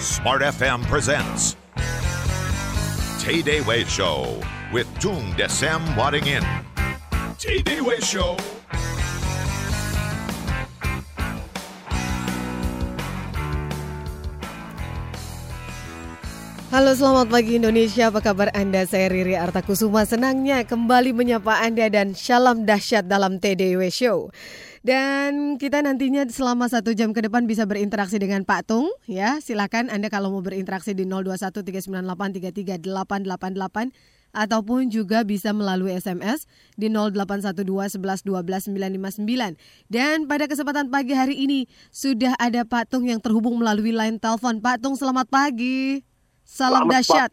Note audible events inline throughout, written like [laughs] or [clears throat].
Smart FM presents Tay Day Way Show with Tung Desem Wadding In. Tay Day Way Show. Halo selamat pagi Indonesia, apa kabar Anda? Saya Riri Artakusuma, senangnya kembali menyapa Anda dan shalom dahsyat dalam TDW Show. Dan kita nantinya selama satu jam ke depan bisa berinteraksi dengan Pak Tung ya. Silakan Anda kalau mau berinteraksi di 021398338888 ataupun juga bisa melalui SMS di 0812 11 12 959. Dan pada kesempatan pagi hari ini sudah ada Pak Tung yang terhubung melalui line telepon. Pak Tung selamat pagi. Salam Selamat dahsyat.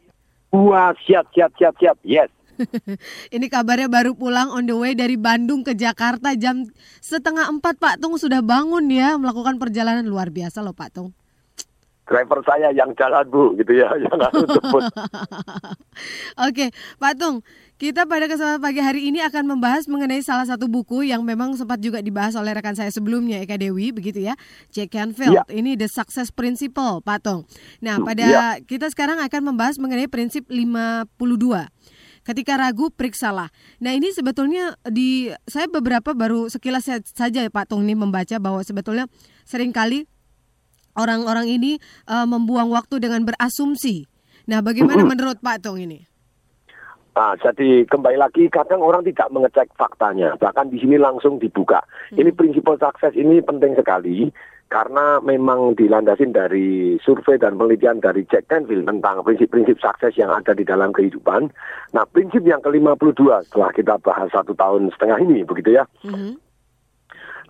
Wah, siap, siap, siap, siap. Yes. [laughs] Ini kabarnya baru pulang on the way dari Bandung ke Jakarta jam setengah empat Pak Tung sudah bangun ya melakukan perjalanan luar biasa loh Pak Tung. Driver saya yang jalan, Bu, gitu ya. [laughs] Yang harus jemput. [laughs] Oke Pak Tung, kita pada kesempatan pagi hari ini akan membahas mengenai salah satu buku yang memang sempat juga dibahas oleh rekan saya sebelumnya Eka Dewi begitu ya, Jack Canfield. Iya. Ini The Success Principle Pak Tung. Nah Hmm, pada iya. kita sekarang akan membahas mengenai prinsip 52. Ketika ragu, periksalah. Nah ini sebetulnya di saya beberapa baru sekilas sa- saja ya, Pak Tung nih membaca bahwa sebetulnya sering kali orang-orang ini eh, membuang waktu dengan berasumsi. Nah bagaimana menurut Pak Tung ini? Nah, jadi kembali lagi, kadang orang tidak mengecek faktanya. Bahkan di sini langsung dibuka. Ini prinsipal sukses ini penting sekali. Karena memang dilandasin dari survei dan penelitian dari Jack Canfield tentang prinsip-prinsip sukses yang ada di dalam kehidupan. Nah, prinsip yang ke-52 setelah kita bahas satu tahun setengah ini, begitu ya. Mhm.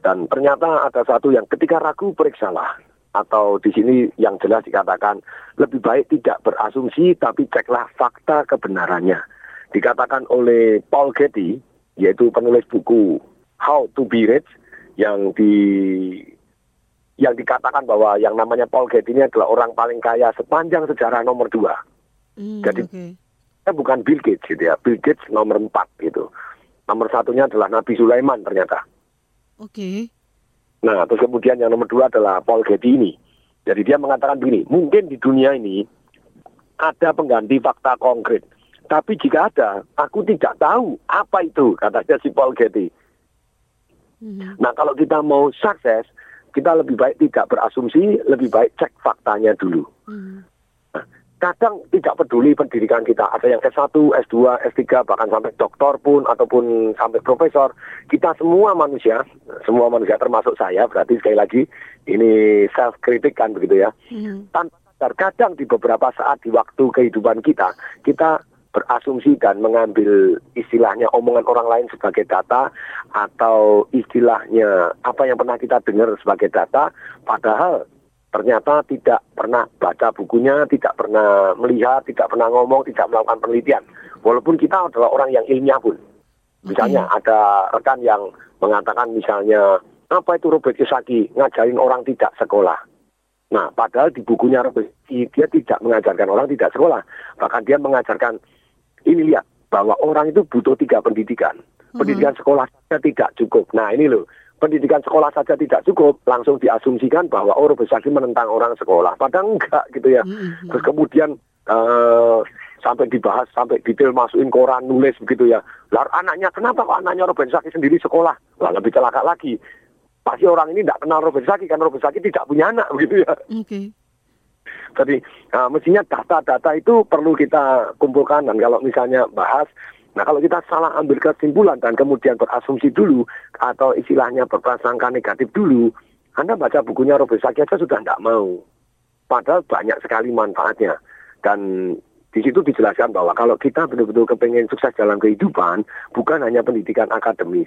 Dan ternyata ada satu yang ketika ragu periksalah. Atau di sini yang jelas dikatakan lebih baik tidak berasumsi tapi ceklah fakta kebenarannya. Dikatakan oleh Paul Getty, yaitu penulis buku How to Be Rich yang di yang dikatakan bahwa yang namanya Paul Getty ini adalah orang paling kaya sepanjang sejarah nomor dua. Hmm, Jadi- oke. Kita bukan Bill Gates gitu ya, Bill Gates nomor empat gitu. Nomor satunya adalah Nabi Sulaiman ternyata. Oke. Nah, terus kemudian yang nomor dua adalah Paul Getty ini. Jadi dia mengatakan begini, mungkin di dunia ini ada pengganti fakta konkret. Tapi jika ada, aku tidak tahu apa itu, katanya si Paul Getty. Mhm. Nah, kalau kita mau sukses, kita lebih baik tidak berasumsi, lebih baik cek faktanya dulu. Mhm. Kadang tidak peduli pendidikan kita. Ada yang S1, S2, S3, bahkan sampai doktor pun, ataupun sampai profesor. Kita semua manusia, semua manusia termasuk saya, berarti sekali lagi, ini self-kritik kan begitu ya. Mhm. Tanpa sadar, kadang di beberapa saat di waktu kehidupan kita, kita berasumsi dan mengambil istilahnya omongan orang lain sebagai data atau istilahnya apa yang pernah kita dengar sebagai data, padahal ternyata tidak pernah baca bukunya, tidak pernah melihat, tidak pernah ngomong, tidak melakukan penelitian. Walaupun kita adalah orang yang ilmiah pun. Misalnya ada rekan yang mengatakan misalnya apa itu Robert Kiyosaki ngajarin orang tidak sekolah. Nah, padahal di bukunya Robert Kiyosaki dia tidak mengajarkan orang tidak sekolah. Bahkan dia mengajarkan ini lihat bahwa orang itu butuh tiga pendidikan. Pendidikan sekolah saja tidak cukup. Nah, ini loh. Pendidikan sekolah saja tidak cukup, langsung diasumsikan bahwa oh Robert Kiyosaki menentang orang sekolah. Padahal enggak gitu ya. Mhm. Terus kemudian eh, sampai dibahas, sampai detail masukin koran, nulis begitu ya. Lalu anaknya, kenapa kok anaknya Robert Saki sendiri sekolah? Lah lebih celaka lagi. Pasti orang ini tidak kenal Robert Saki, kan Robert Saki tidak punya anak [laughs] begitu ya. Oke. Jadi eh, mestinya data-data itu perlu kita kumpulkan dan kalau misalnya bahas, nah kalau kita salah ambil kesimpulan dan kemudian berasumsi dulu atau istilahnya berprasangka negatif dulu, Anda baca bukunya Robert Saki aja sudah tidak mau. Padahal banyak sekali manfaatnya dan di situ dijelaskan bahwa kalau kita betul-betul kepengen sukses dalam kehidupan, bukan hanya pendidikan akademis.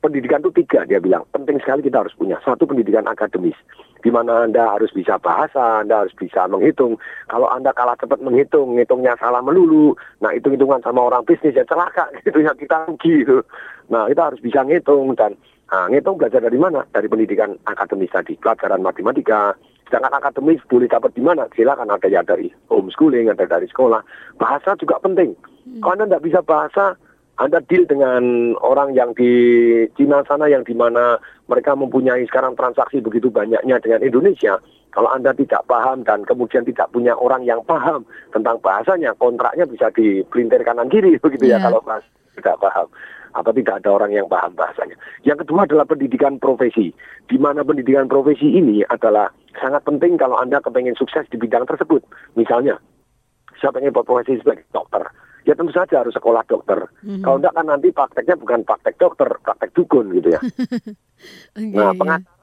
Pendidikan itu tiga, dia bilang. Penting sekali kita harus punya. Satu, pendidikan akademis. Di mana Anda harus bisa bahasa, Anda harus bisa menghitung. Kalau Anda kalah cepat menghitung, ngitungnya salah melulu. Nah, hitung-hitungan sama orang bisnis ya celaka [laughs] gitu ya, kita rugi gitu. Nah, kita harus bisa ngitung dan nah, ngitung belajar dari mana? Dari pendidikan akademis tadi, pelajaran matematika, Sedangkan akademis boleh dapat di mana? Silakan ada ya dari homeschooling, ada dari sekolah. Bahasa juga penting. Kalau Anda tidak bisa bahasa, Anda deal dengan orang yang di Cina sana yang di mana mereka mempunyai sekarang transaksi begitu banyaknya dengan Indonesia. Kalau Anda tidak paham dan kemudian tidak punya orang yang paham tentang bahasanya, kontraknya bisa dipelintir kanan kiri [laughs] begitu yeah. ya kalau Mas tidak paham atau tidak ada orang yang paham bahasanya. Yang kedua adalah pendidikan profesi, di mana pendidikan profesi ini adalah sangat penting kalau Anda kepengen sukses di bidang tersebut. Misalnya, saya pengen berprofesi sebagai dokter ya tentu saja harus sekolah dokter. Mm-hmm. Kalau enggak kan nanti prakteknya bukan praktek dokter, praktek dukun gitu ya. [laughs] okay, nah, pengacara,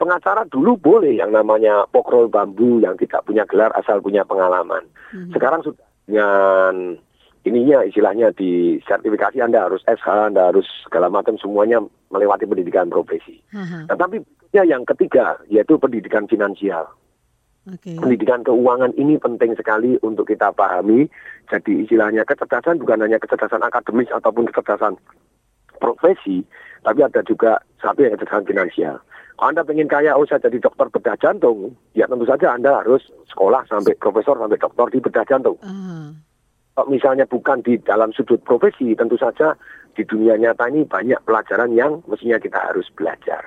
pengacara dulu boleh yang namanya pokrol bambu yang tidak punya gelar asal punya pengalaman. Mm-hmm. Sekarang sudah dengan ininya istilahnya di sertifikasi Anda harus SH, Anda harus segala macam semuanya melewati pendidikan profesi. Uh-huh. Nah, tapi yang ketiga yaitu pendidikan finansial. Okay. Pendidikan keuangan ini penting sekali untuk kita pahami. Jadi istilahnya kecerdasan bukan hanya kecerdasan akademis ataupun kecerdasan profesi, tapi ada juga satu yang kecerdasan finansial. Kalau Anda ingin kaya, oh saya jadi dokter bedah jantung, ya tentu saja Anda harus sekolah sampai profesor sampai dokter di bedah jantung. Uh. Kalau misalnya bukan di dalam sudut profesi, tentu saja di dunia nyata ini banyak pelajaran yang mestinya kita harus belajar.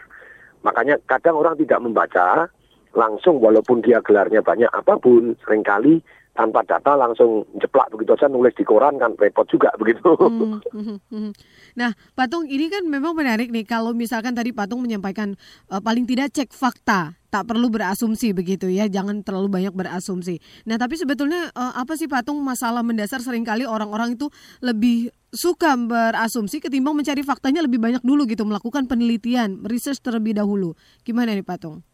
Makanya kadang orang tidak membaca, langsung walaupun dia gelarnya banyak apa pun sering kali tanpa data langsung jeplak begitu saja nulis di koran kan repot juga begitu. [laughs] Hmm, hmm, hmm. Nah, Patung ini kan memang menarik nih kalau misalkan tadi Patung menyampaikan uh, paling tidak cek fakta, tak perlu berasumsi begitu ya, jangan terlalu banyak berasumsi. Nah, tapi sebetulnya uh, apa sih Patung masalah mendasar sering kali orang-orang itu lebih suka berasumsi ketimbang mencari faktanya lebih banyak dulu gitu, melakukan penelitian, research terlebih dahulu. Gimana nih Patung?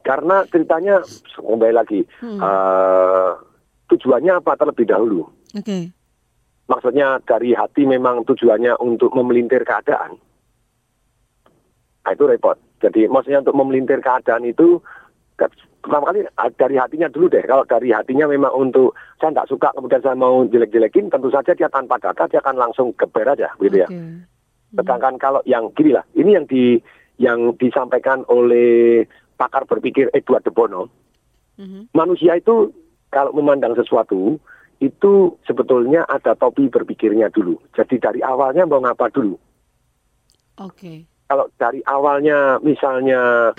Karena ceritanya kembali lagi hmm. uh, tujuannya apa terlebih dahulu. Oke. Okay. Maksudnya dari hati memang tujuannya untuk memelintir keadaan. Nah, itu repot. Jadi maksudnya untuk memelintir keadaan itu pertama kali ah, dari hatinya dulu deh. Kalau dari hatinya memang untuk saya tidak suka kemudian saya mau jelek-jelekin, tentu saja dia tanpa data dia akan langsung geber aja, gitu okay. ya. Hmm. Sedangkan kalau yang gini lah, ini yang di yang disampaikan oleh pakar berpikir Edward de Bono, mm-hmm. manusia itu kalau memandang sesuatu itu sebetulnya ada topi berpikirnya dulu. Jadi dari awalnya mau ngapa dulu. Oke. Okay. Kalau dari awalnya misalnya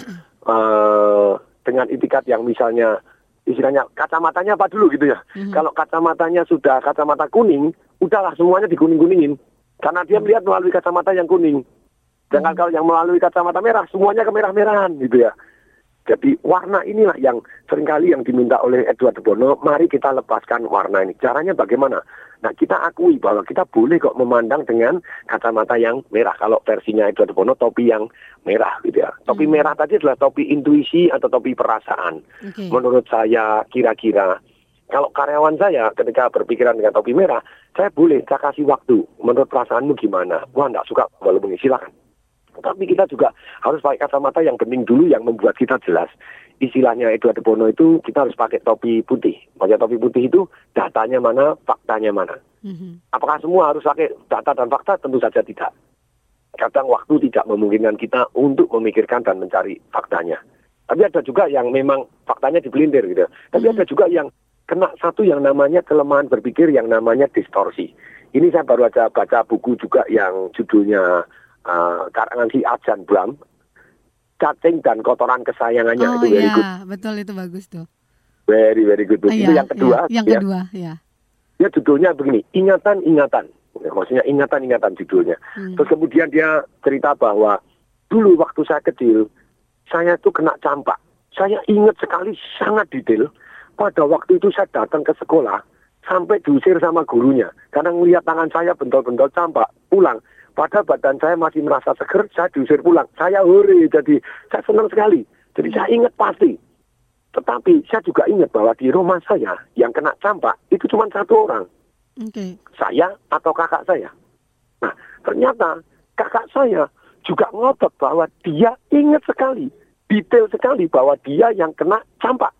uh, [clears throat] dengan itikat yang misalnya istilahnya kacamatanya apa dulu gitu ya. Mm-hmm. Kalau kacamatanya sudah kacamata kuning, udahlah semuanya dikuning-kuningin. Karena dia melihat melalui kacamata yang kuning. Jangan mm-hmm. kalau yang melalui kacamata merah, semuanya kemerah-merahan gitu ya. Jadi warna inilah yang sering kali yang diminta oleh Edward Bono, mari kita lepaskan warna ini. Caranya bagaimana? Nah kita akui bahwa kita boleh kok memandang dengan kacamata yang merah. Kalau versinya Edward Bono topi yang merah gitu ya. Topi hmm. merah tadi adalah topi intuisi atau topi perasaan. Okay. Menurut saya kira-kira kalau karyawan saya ketika berpikiran dengan topi merah, saya boleh saya kasih waktu. Menurut perasaanmu gimana? Wah, enggak suka, walaupun silakan. Tapi kita juga harus pakai kacamata yang bening dulu yang membuat kita jelas. Istilahnya Edward Bono itu kita harus pakai topi putih. Pakai topi putih itu datanya mana, faktanya mana. Mm-hmm. Apakah semua harus pakai data dan fakta? Tentu saja tidak. Kadang waktu tidak memungkinkan kita untuk memikirkan dan mencari faktanya. Tapi ada juga yang memang faktanya dibelintir gitu. Tapi mm-hmm. ada juga yang kena satu yang namanya kelemahan berpikir yang namanya distorsi. Ini saya baru aja baca buku juga yang judulnya uh, karangan si Ajan Bram cacing dan kotoran kesayangannya oh, itu very iya, good. betul itu bagus tuh. Very very good. Oh, itu iya, yang kedua. Iya. Yang ya. kedua, ya. Ya judulnya begini, ingatan-ingatan. Maksudnya ingatan-ingatan judulnya. Hmm. Terus kemudian dia cerita bahwa dulu waktu saya kecil, saya tuh kena campak. Saya ingat sekali sangat detail. Pada waktu itu saya datang ke sekolah sampai diusir sama gurunya karena melihat tangan saya bentol-bentol campak. Pulang, pada badan saya masih merasa seger, saya diusir pulang. Saya hore, jadi saya senang sekali. Jadi saya ingat pasti. Tetapi saya juga ingat bahwa di rumah saya yang kena campak itu cuma satu orang. Okay. Saya atau kakak saya. Nah, ternyata kakak saya juga ngotot bahwa dia ingat sekali, detail sekali bahwa dia yang kena campak.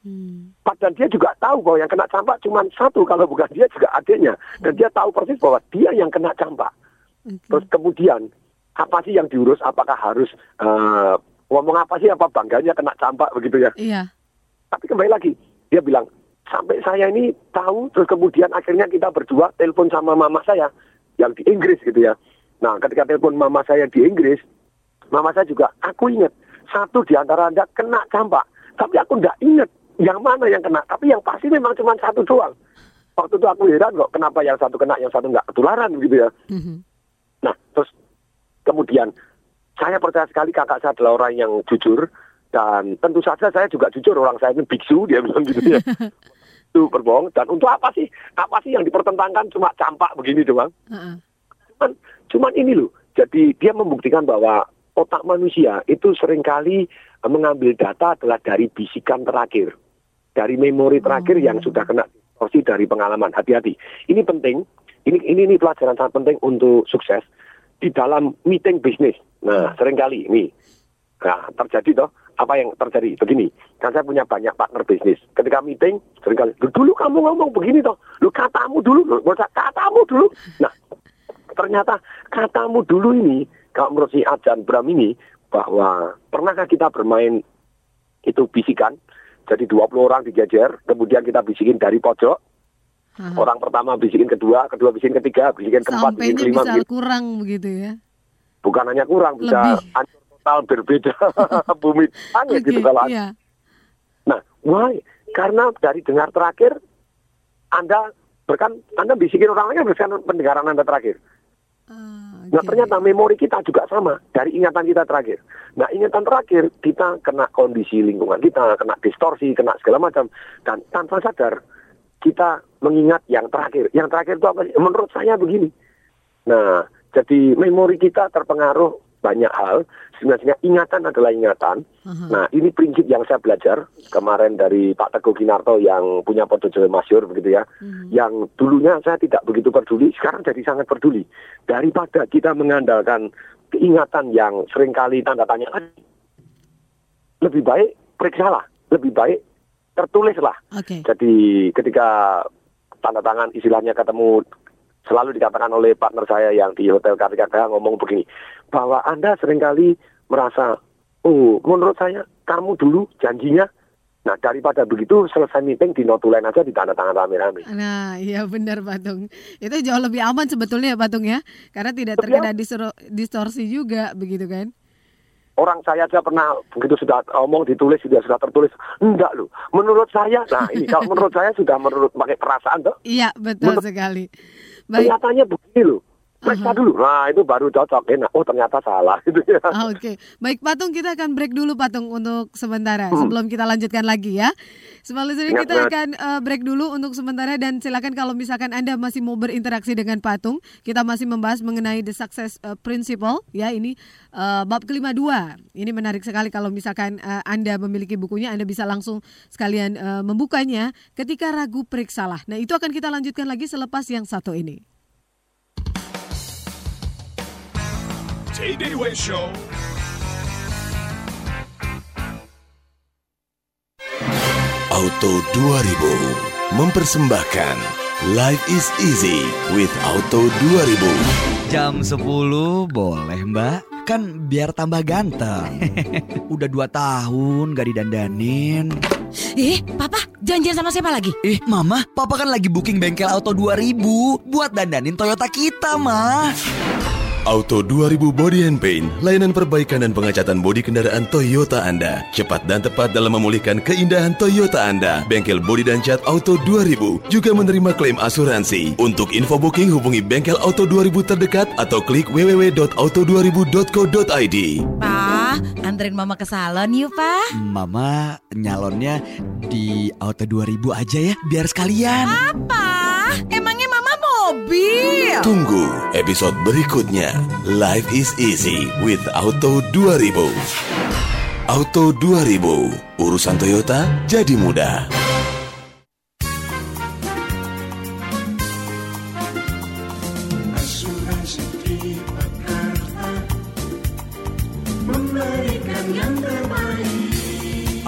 Hmm. Padahal dia juga tahu bahwa yang kena campak cuma satu, kalau bukan dia juga adiknya. Dan dia tahu persis bahwa dia yang kena campak. Okay. Terus kemudian, apa sih yang diurus? Apakah harus uh, ngomong apa sih? Apa bangganya kena campak begitu ya? Iya. Tapi kembali lagi, dia bilang, sampai saya ini tahu terus kemudian akhirnya kita berdua telepon sama mama saya yang di Inggris gitu ya. Nah, ketika telepon mama saya di Inggris, mama saya juga aku ingat satu di antara anda kena campak, tapi aku nggak ingat yang mana yang kena, tapi yang pasti memang cuma satu doang. Waktu itu aku heran kok kenapa yang satu kena, yang satu nggak ketularan gitu ya. Mhm. Nah, terus kemudian saya percaya sekali kakak saya adalah orang yang jujur dan tentu saja saya juga jujur orang saya ini biksu dia bilang gitu ya. [laughs] itu berbohong dan untuk apa sih? Apa sih yang dipertentangkan cuma campak begini doang? Heeh. Cuman, cuman ini loh. Jadi dia membuktikan bahwa otak manusia itu sering kali mengambil data adalah dari bisikan terakhir. Dari memori terakhir yang sudah kena distorsi dari pengalaman. Hati-hati. Ini penting. Ini, ini ini pelajaran sangat penting untuk sukses di dalam meeting bisnis. Nah, sering kali ini Nah, terjadi toh apa yang terjadi begini. Kan saya punya banyak partner bisnis. Ketika meeting sering kali, "Lu dulu kamu ngomong begini toh. Lu katamu dulu, lu katamu dulu. Nah, ternyata katamu dulu ini kalau menurut si Ajan Bram ini bahwa pernahkah kita bermain itu bisikan jadi 20 orang dijajar kemudian kita bisikin dari pojok Aha. orang pertama bisikin kedua kedua bisikin ketiga bisikin keempat bisikin kelima bisa bisikin kurang begitu ya. bukan hanya kurang bisa hancur total berbeda [laughs] bumi langit gitu Oke, kalau iya. nah why karena dari dengar terakhir anda berkan anda bisikin orang lain berdasarkan pendengaran anda terakhir Ah, Nah ternyata memori kita juga sama dari ingatan kita terakhir. Nah ingatan terakhir kita kena kondisi lingkungan kita, kena distorsi, kena segala macam. Dan tanpa sadar kita mengingat yang terakhir. Yang terakhir itu apa sih? Menurut saya begini. Nah jadi memori kita terpengaruh banyak hal. Sebenarnya ingatan adalah ingatan. Aha. Nah ini prinsip yang saya belajar kemarin dari Pak Teguh Kinarto yang punya Podojo Masyur begitu ya. Mhm. Yang dulunya saya tidak begitu peduli, sekarang jadi sangat peduli. Daripada kita mengandalkan keingatan yang sering kali tanda tanya tadi, lebih baik periksalah, lebih baik tertulislah. Oke. Jadi ketika tanda tangan istilahnya ketemu selalu dikatakan oleh partner saya yang di Hotel Kartika ngomong begini bahwa Anda sering kali merasa oh menurut saya kamu dulu janjinya nah daripada begitu selesai meeting di notulen aja di tanda tangan rame-rame. Nah, iya benar Patung. Itu jauh lebih aman sebetulnya ya Patung ya. Karena tidak terkena distor- distorsi juga begitu kan. Orang saya aja pernah begitu sudah omong ditulis sudah sudah tertulis enggak loh. Menurut saya nah ini kalau menurut saya sudah menurut pakai perasaan tuh Iya, betul Menurut- sekali. Baik. kelihatannya begini loh. Periksa dulu. Nah itu baru cocok enak. Oh ternyata salah [laughs] gitu ya. Ah, Oke, baik Patung kita akan break dulu Patung untuk sementara Hmm. sebelum kita lanjutkan lagi ya. Sebelum kita ingat. akan eh, break dulu untuk sementara dan silakan kalau misalkan Anda masih mau berinteraksi dengan Patung, kita masih membahas mengenai the success eh, principle ya ini eh, bab kelima dua. Ini menarik sekali kalau misalkan eh, Anda memiliki bukunya, Anda bisa langsung sekalian eh, membukanya ketika ragu periksalah. Nah itu akan kita lanjutkan lagi selepas yang satu ini. Tay-Day Way Show. Auto 2000 mempersembahkan Life is Easy with Auto 2000. Jam 10 boleh mbak Kan biar tambah ganteng [laughs] Udah dua tahun gak didandanin Eh, Papa, janjian sama siapa lagi? Eh mama, papa kan lagi booking bengkel auto 2000 Buat dandanin Toyota kita mah Auto 2000 Body and Paint, layanan perbaikan dan pengecatan bodi kendaraan Toyota Anda. Cepat dan tepat dalam memulihkan keindahan Toyota Anda. Bengkel bodi dan cat Auto 2000 juga menerima klaim asuransi. Untuk info booking hubungi bengkel Auto 2000 terdekat atau klik www.auto2000.co.id. Pa, anterin Mama ke salon yuk, Pa. Mama nyalonnya di auto 2000 aja ya Biar sekalian Pa, emangnya Mama mobil? Tunggu episode berikutnya. Life is easy with Auto 2000. Auto 2000, urusan Toyota jadi mudah.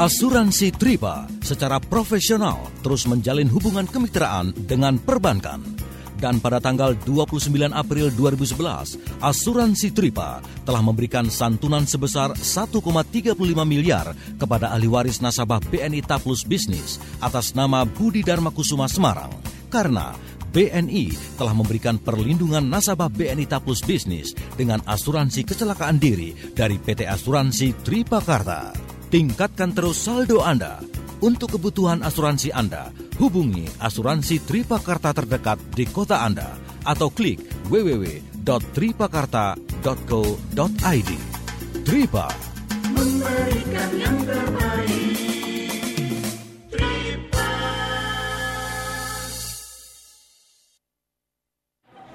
Asuransi Tripa secara profesional terus menjalin hubungan kemitraan dengan perbankan. Dan pada tanggal 29 April 2011, Asuransi Tripa telah memberikan santunan sebesar 1,35 miliar kepada ahli waris nasabah BNI Taplus Bisnis atas nama Budi Dharma Kusuma Semarang. Karena BNI telah memberikan perlindungan nasabah BNI Taplus Bisnis dengan asuransi kecelakaan diri dari PT Asuransi Tripakarta. Tingkatkan terus saldo Anda. Untuk kebutuhan asuransi Anda, hubungi asuransi Tripakarta terdekat di kota Anda atau klik www.tripakarta.co.id. Tripa Memberikan yang terbaik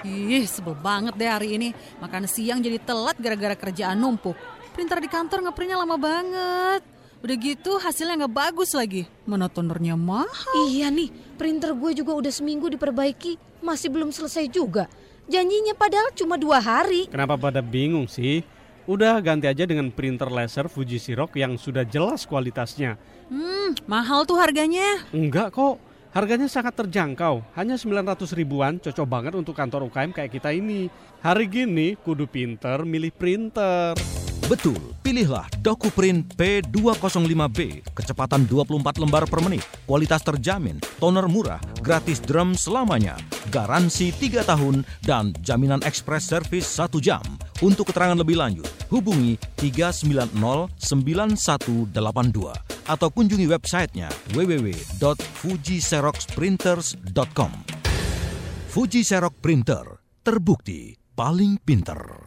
Ih, sebel banget deh hari ini. Makan siang jadi telat gara-gara kerjaan numpuk. Printer di kantor ngeprintnya lama banget. Udah gitu hasilnya nggak bagus lagi. Mana tonernya mahal. Iya nih, printer gue juga udah seminggu diperbaiki. Masih belum selesai juga. Janjinya padahal cuma dua hari. Kenapa pada bingung sih? Udah ganti aja dengan printer laser Fuji Xerox yang sudah jelas kualitasnya. Hmm, mahal tuh harganya. Enggak kok, harganya sangat terjangkau. Hanya 900 ribuan, cocok banget untuk kantor UKM kayak kita ini. Hari gini, kudu pinter milih printer. Betul, pilihlah DokuPrint P205B, kecepatan 24 lembar per menit, kualitas terjamin, toner murah, gratis drum selamanya, garansi 3 tahun, dan jaminan express service 1 jam. Untuk keterangan lebih lanjut, hubungi 3909182 atau kunjungi websitenya www.fujiseroxprinters.com. Fuji Xerox Printer, terbukti paling pinter.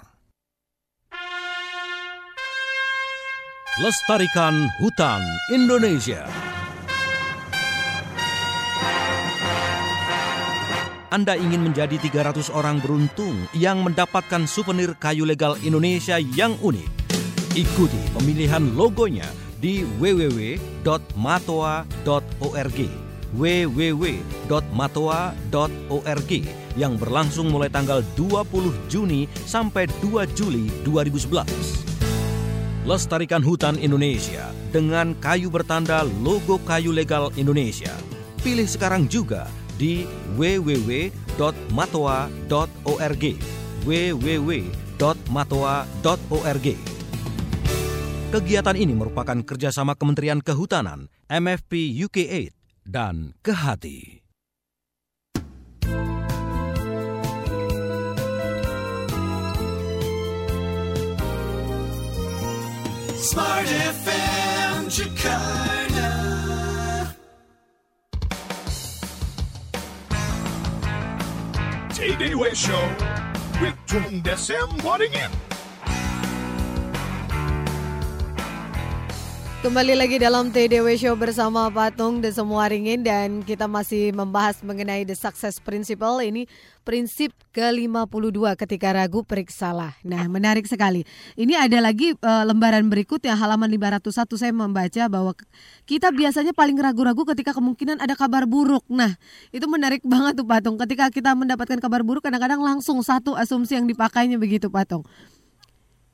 Lestarikan Hutan Indonesia. Anda ingin menjadi 300 orang beruntung yang mendapatkan souvenir kayu legal Indonesia yang unik. Ikuti pemilihan logonya di www.matoa.org www.matoa.org yang berlangsung mulai tanggal 20 Juni sampai 2 Juli 2011. Lestarikan hutan Indonesia dengan kayu bertanda logo kayu legal Indonesia. Pilih sekarang juga di www.matoa.org www.matoa.org Kegiatan ini merupakan kerjasama Kementerian Kehutanan, MFP UK8, dan Kehati. Smart FM Jakarta. TDW Show with Tung Desem Waddingin. Kembali lagi dalam TDW Show bersama Patung dan semua ringin dan kita masih membahas mengenai The Success Principle ini prinsip ke-52 ketika ragu periksalah. Nah, menarik sekali. Ini ada lagi uh, lembaran berikut yang halaman 501 saya membaca bahwa kita biasanya paling ragu-ragu ketika kemungkinan ada kabar buruk. Nah, itu menarik banget tuh Patung. Ketika kita mendapatkan kabar buruk kadang-kadang langsung satu asumsi yang dipakainya begitu Patung.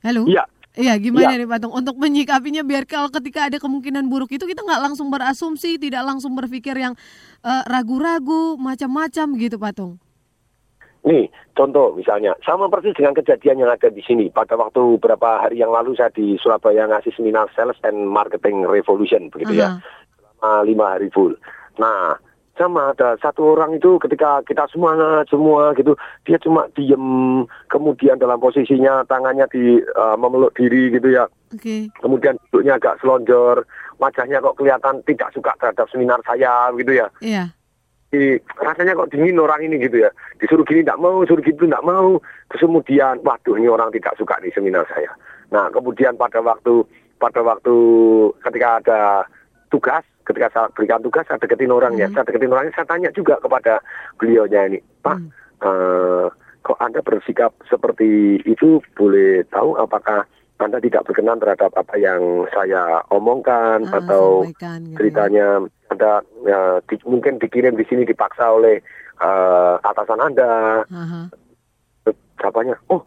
Halo? Iya. Iya, gimana Ya. nih Patung? Untuk menyikapinya biar kalau ketika ada kemungkinan buruk itu kita nggak langsung berasumsi, tidak langsung berpikir yang eh, ragu-ragu, macam-macam gitu Patung. Nih, contoh misalnya, sama persis dengan kejadian yang ada di sini. Pada waktu beberapa hari yang lalu saya di Surabaya ngasih seminar Sales and Marketing Revolution, begitu ya, selama lima hari full. Nah, sama ada satu orang itu ketika kita semangat semua gitu, dia cuma diem, kemudian dalam posisinya tangannya di eh, memeluk diri gitu ya, Oke. kemudian duduknya agak selonjor, wajahnya kok kelihatan tidak suka terhadap seminar saya gitu ya. Iya. Di- rasanya kok dingin orang ini gitu ya. Disuruh gini tidak mau, suruh gitu tidak mau. Terus kemudian, waduh ini orang tidak suka di seminar saya. Nah kemudian pada waktu pada waktu ketika ada tugas, ketika saya berikan tugas, saya deketin orangnya. Saya deketin orangnya, saya tanya juga kepada beliaunya ini, Pak, eh, kok Anda bersikap seperti itu? Boleh tahu apakah anda tidak berkenan terhadap apa yang saya omongkan Ah, atau gitu ya. ceritanya Anda ya, di- mungkin dikirim di sini dipaksa oleh eh, atasan Anda. Aha. Jawabannya, oh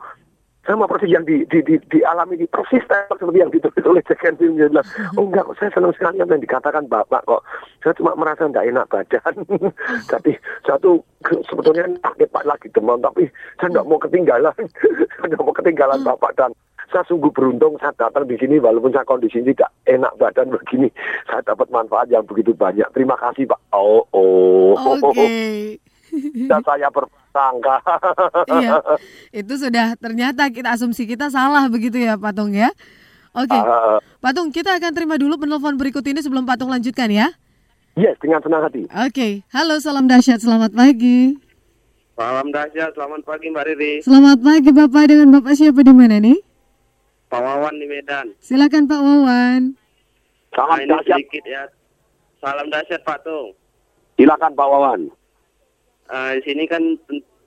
sama persis yang di, di, di, dialami di persis seperti yang ditulis oleh Jack Henry dia bilang oh enggak kok saya senang sekali apa yang dikatakan bapak kok. Saya cuma merasa tidak enak badan. [laughs] Tapi satu sebetulnya sakit pak lagi demam tapi saya nggak mau ketinggalan. [laughs] Saya nggak mau ketinggalan bapak dan saya sungguh beruntung saya datang di sini walaupun saya kondisi tidak enak badan begini saya dapat manfaat yang begitu banyak. Terima kasih pak. Oh oh. Oke. [laughs] dan saya berprasangka [laughs] iya, [laughs] itu sudah ternyata kita asumsi kita salah begitu ya Patung ya. Oke, Ah, Patung kita akan terima dulu penelpon berikut ini sebelum Patung lanjutkan ya. yes dengan senang hati Oke, halo salam dahsyat, selamat pagi. Salam dahsyat, selamat pagi Mbak Riri. Selamat pagi Bapak dengan Bapak siapa di mana nih? Pak Wawan di Medan. Silakan Pak Wawan. Nah, ini sedikit ya. Salam dahsyat Pak Tung. silakan Pak Wawan Eh, di sini kan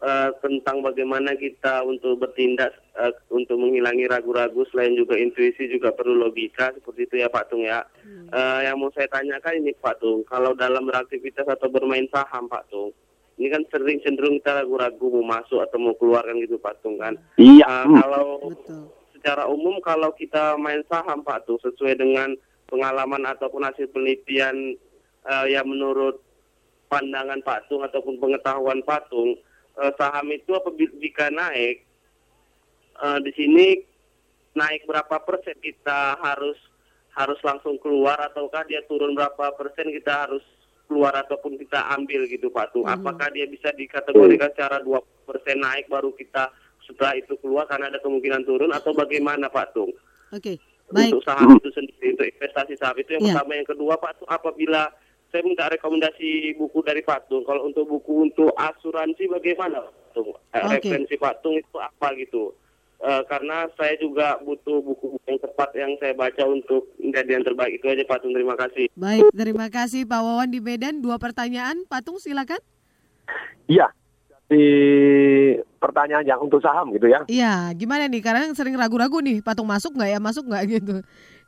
eh, tentang bagaimana kita untuk bertindak eh, untuk menghilangi ragu-ragu selain juga intuisi juga perlu logika seperti itu ya Pak Tung ya. Eh, yang mau saya tanyakan ini Pak Tung, kalau dalam beraktivitas atau bermain saham Pak Tung, ini kan sering cenderung kita ragu-ragu mau masuk atau mau keluar kan gitu Pak Tung kan. Iya. Hmm. Kalau secara umum kalau kita main saham Pak Tung sesuai dengan pengalaman ataupun hasil penelitian eh, yang menurut pandangan Pak Tung ataupun pengetahuan Pak Tung, eh, saham itu apabila jika naik eh, di sini naik berapa persen kita harus harus langsung keluar ataukah dia turun berapa persen kita harus keluar ataupun kita ambil gitu Pak Tung. Apakah dia bisa dikategorikan secara dua persen naik baru kita setelah itu keluar karena ada kemungkinan turun atau bagaimana Pak Tung? Oke, baik. untuk saham itu sendiri untuk investasi saham itu yang Iya. pertama yang kedua Pak Tung apabila saya minta rekomendasi buku dari Pak Tung kalau untuk buku untuk asuransi bagaimana Pak Tung Eh, Oke. referensi Pak Tung itu apa gitu Eh, karena saya juga butuh buku-buku yang tepat yang saya baca untuk menjadi yang terbaik itu aja Pak Tung terima kasih Baik, terima kasih Pak Wawan di Medan. Dua pertanyaan, Patung silakan. Iya. Di pertanyaan yang untuk saham gitu ya. Iya, gimana nih? Karena yang sering ragu-ragu nih, Patung masuk nggak ya, masuk nggak gitu.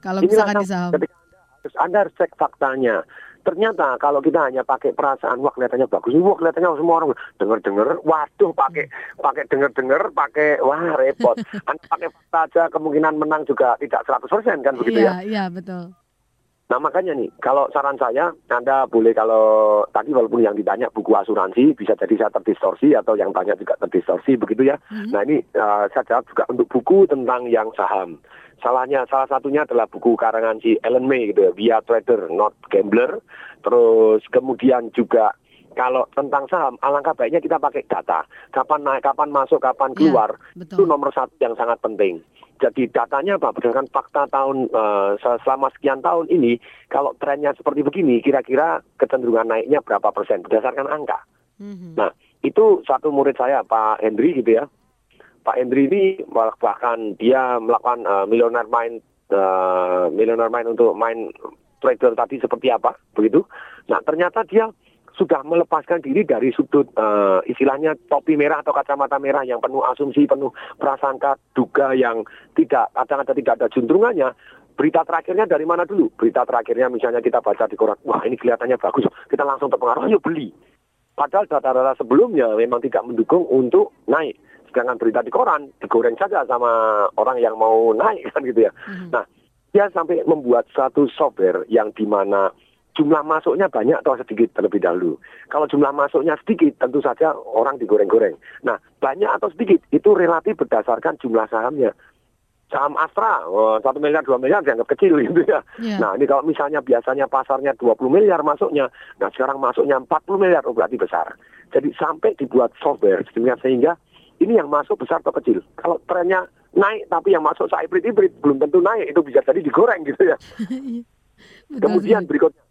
Kalau misalkan di saham. ketika Anda, Anda harus cek faktanya. Ternyata kalau kita hanya pakai perasaan, wah kelihatannya bagus, wah kelihatannya semua orang denger-denger, waduh pakai pakai denger-denger, pakai wah repot. [laughs] Anda pakai fakta aja kemungkinan menang juga tidak 100% kan begitu Iya, ya. iya betul. Nah makanya nih, kalau saran saya, Anda boleh kalau tadi walaupun yang ditanya buku asuransi, bisa jadi saya terdistorsi atau yang tanya juga terdistorsi begitu ya. Nah ini eh, saya jawab juga untuk buku tentang yang saham. Salahnya, salah satunya adalah buku karangan si Ellen May gitu ya, Via Trader, Not Gambler. Terus kemudian juga kalau tentang saham, alangkah baiknya kita pakai data. Kapan naik, kapan masuk, kapan keluar. itu nomor satu yang sangat penting. Jadi datanya apa? Berdasarkan fakta tahun se- selama sekian tahun ini, kalau trennya seperti begini, kira-kira kecenderungan naiknya berapa persen berdasarkan angka. Nah, itu satu murid saya Pak Hendri gitu ya. Pak Hendri ini bah- bahkan dia melakukan eh, millionaire mind eh, millionaire mind untuk main trader tadi seperti apa begitu. Nah, ternyata dia sudah melepaskan diri dari sudut eh, istilahnya topi merah atau kacamata merah yang penuh asumsi, penuh prasangka, duga yang tidak kadang-kadang tidak ada juntrungannya. Berita terakhirnya dari mana dulu? Berita terakhirnya misalnya kita baca di koran, wah ini kelihatannya bagus, kita langsung terpengaruh, ayo beli. Padahal data-data sebelumnya memang tidak mendukung untuk naik. Sedangkan berita di koran digoreng saja sama orang yang mau naik [laughs] kan gitu ya. Nah, dia sampai membuat satu software yang di mana jumlah masuknya banyak atau sedikit terlebih dahulu. Kalau jumlah masuknya sedikit, tentu saja orang digoreng-goreng. Nah, banyak atau sedikit itu relatif berdasarkan jumlah sahamnya. Saham Astra, oh, satu miliar, dua miliar dianggap kecil gitu ya. Iya. Nah, ini kalau misalnya biasanya pasarnya 20 miliar masuknya, nah sekarang masuknya 40 miliar, oh berarti besar. Jadi sampai dibuat software sedemikian sehingga ini yang masuk besar atau kecil. Kalau trennya naik tapi yang masuk saya hibrid belum tentu naik, itu bisa jadi digoreng gitu ya. [laughs] Kemudian berikutnya,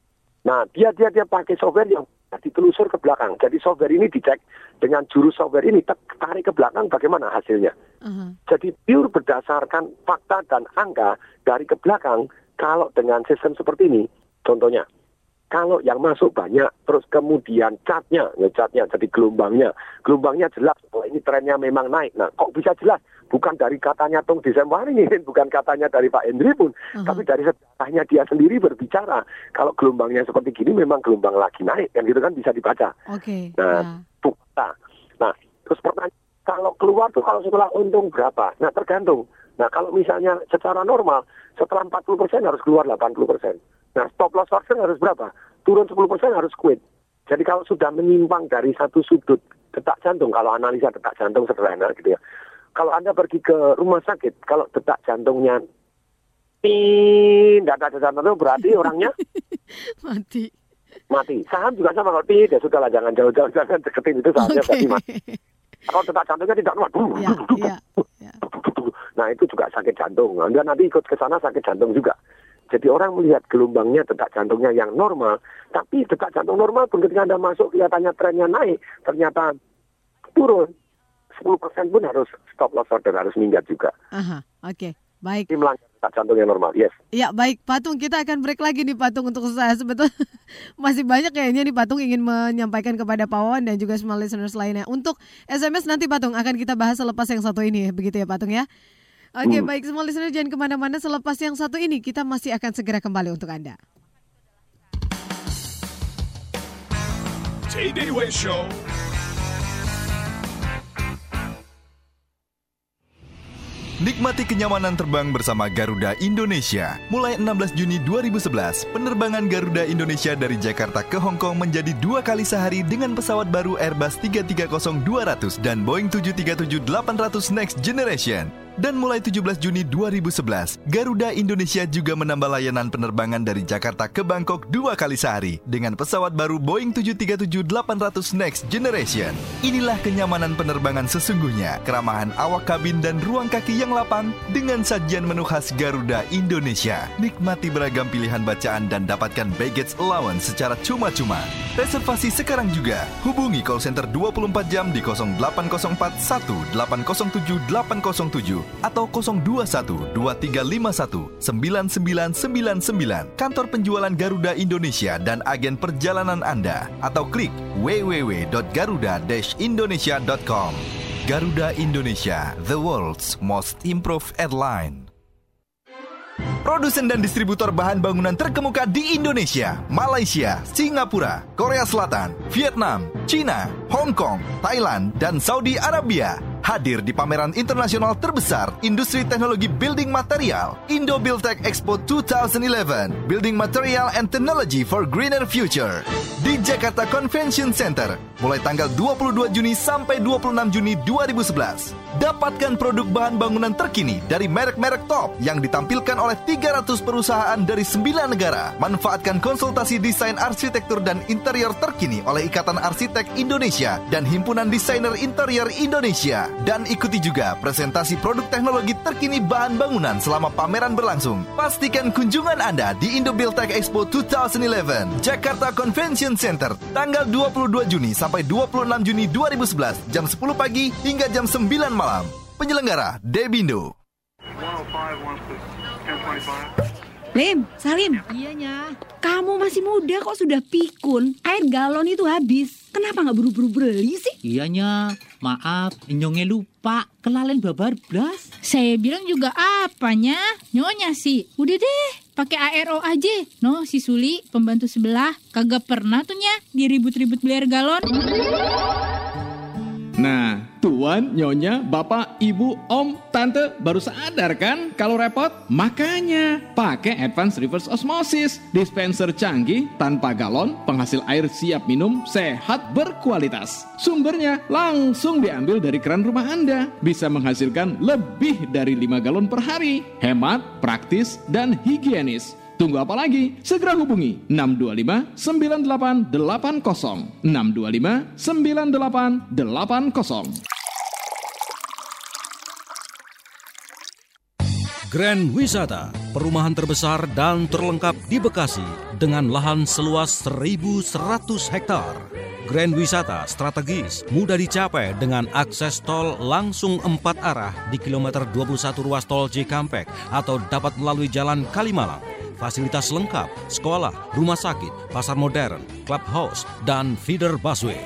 nah dia dia dia pakai software yang ditelusur ke belakang. Jadi software ini dicek dengan jurus software ini tarik ke belakang bagaimana hasilnya. Jadi pure berdasarkan fakta dan angka dari ke belakang kalau dengan sistem seperti ini, contohnya kalau yang masuk banyak, terus kemudian catnya, ya catnya jadi gelombangnya, gelombangnya jelas, oh ini trennya memang naik. Nah, kok bisa jelas? Bukan dari katanya Tung Desember ini, [laughs] bukan katanya dari Pak Hendri pun, tapi dari sejarahnya dia sendiri berbicara. Kalau gelombangnya seperti gini, memang gelombang lagi naik, kan gitu kan bisa dibaca. Oke. Nah, bukta. Nah, terus pertanyaan kalau keluar tuh kalau setelah untung berapa? Nah tergantung. Nah kalau misalnya secara normal setelah 40% harus keluar 80%. Nah stop loss order harus berapa? Turun 10% harus quit. Jadi kalau sudah menyimpang dari satu sudut detak jantung, kalau analisa detak jantung sederhana gitu ya. Kalau Anda pergi ke rumah sakit, kalau detak jantungnya tidak ada jantung itu berarti orangnya [laughs] Mati. mati. Saham juga sama kalau tidak sudah lah jangan jauh-jauh [laughs] jangan deketin itu sahamnya berarti mati. Kalau detak jantungnya tidak kuat, Iya, nah itu juga sakit jantung. Anda nanti ikut ke sana sakit jantung juga. Jadi orang melihat gelombangnya detak jantungnya yang normal, tapi detak jantung normal pun ketika Anda masuk kelihatannya trennya naik, ternyata turun. 10% pun harus stop loss order, harus minggat juga. Aha, oke. Baik. Ini melanggar detak jantung yang normal, yes. Ya baik Patung kita akan break lagi nih Patung untuk saya sebetulnya [laughs] masih banyak kayaknya nih Patung ingin menyampaikan kepada Pak Wawan dan juga small listeners lainnya. Untuk SMS nanti Patung akan kita bahas selepas yang satu ini begitu ya Patung ya. Oke Hmm. baik small listeners jangan ke mana-mana selepas yang satu ini kita masih akan segera kembali untuk Anda. Day Show. Nikmati kenyamanan terbang bersama Garuda Indonesia. Mulai 16 Juni 2011, penerbangan Garuda Indonesia dari Jakarta ke Hong Kong menjadi dua kali sehari dengan pesawat baru Airbus 330-200 dan Boeing 737-800 Next Generation. Dan mulai 17 Juni 2011, Garuda Indonesia juga menambah layanan penerbangan dari Jakarta ke Bangkok dua kali sehari dengan pesawat baru Boeing 737-800 Next Generation. Inilah kenyamanan penerbangan sesungguhnya, keramahan awak kabin dan ruang kaki yang lapang dengan sajian menu khas Garuda Indonesia. Nikmati beragam pilihan bacaan dan dapatkan baggage allowance secara cuma-cuma. Reservasi sekarang juga. Hubungi call center 24 jam di 0804 1807 807 atau 021 2351 9999 kantor penjualan Garuda Indonesia dan agen perjalanan Anda atau klik www.garuda-indonesia.com. Garuda Indonesia, the world's most improved airline. Produsen dan distributor bahan bangunan terkemuka di Indonesia, Malaysia, Singapura, Korea Selatan, Vietnam, China, Hong Kong, Thailand, dan Saudi Arabia hadir di pameran internasional terbesar industri teknologi building material Indo Buildtech Expo 2011 Building Material and Technology for Greener Future di Jakarta Convention Center mulai tanggal 22 Juni sampai 26 Juni 2011. Dapatkan produk bahan bangunan terkini dari merek-merek top yang ditampilkan oleh 300 perusahaan dari 9 negara. Manfaatkan konsultasi desain arsitektur dan interior terkini oleh Ikatan Arsitek Indonesia dan Himpunan Desainer Interior Indonesia. Dan ikuti juga presentasi produk teknologi terkini bahan bangunan selama pameran berlangsung. Pastikan kunjungan Anda di Indo Buildtech Expo 2011, Jakarta Convention Center, tanggal 22 Juni sampai 26 Juni 2011, jam 10 pagi hingga jam 9 malam. Penyelenggara Debindo. Lim, Salim. Iyanya. Kamu masih muda kok sudah pikun. Air galon itu habis. Kenapa nggak buru-buru beli sih? Iyanya, maaf, nyongnya lupa. Kelalen babar blas. Saya bilang juga apanya? Nyonya sih. Udah deh, pakai ARO aja. No, si Suli, pembantu sebelah, kagak pernah tuh nya diribut-ribut beli air galon. Nah, tuan, nyonya, bapak, ibu, om, tante baru sadar kan kalau repot? Makanya pakai Advanced Reverse Osmosis, dispenser canggih tanpa galon, penghasil air siap minum, sehat berkualitas. Sumbernya langsung diambil dari keran rumah Anda, bisa menghasilkan lebih dari 5 galon per hari. Hemat, praktis, dan higienis. Tunggu apa lagi? Segera hubungi 625 9880 625 9880 Grand Wisata, perumahan terbesar dan terlengkap di Bekasi dengan lahan seluas 1.100 hektar. Grand Wisata strategis, mudah dicapai dengan akses tol langsung empat arah di kilometer 21 ruas tol Cikampek atau dapat melalui jalan Kalimalang. Fasilitas lengkap, sekolah, rumah sakit, pasar modern, clubhouse, dan feeder busway.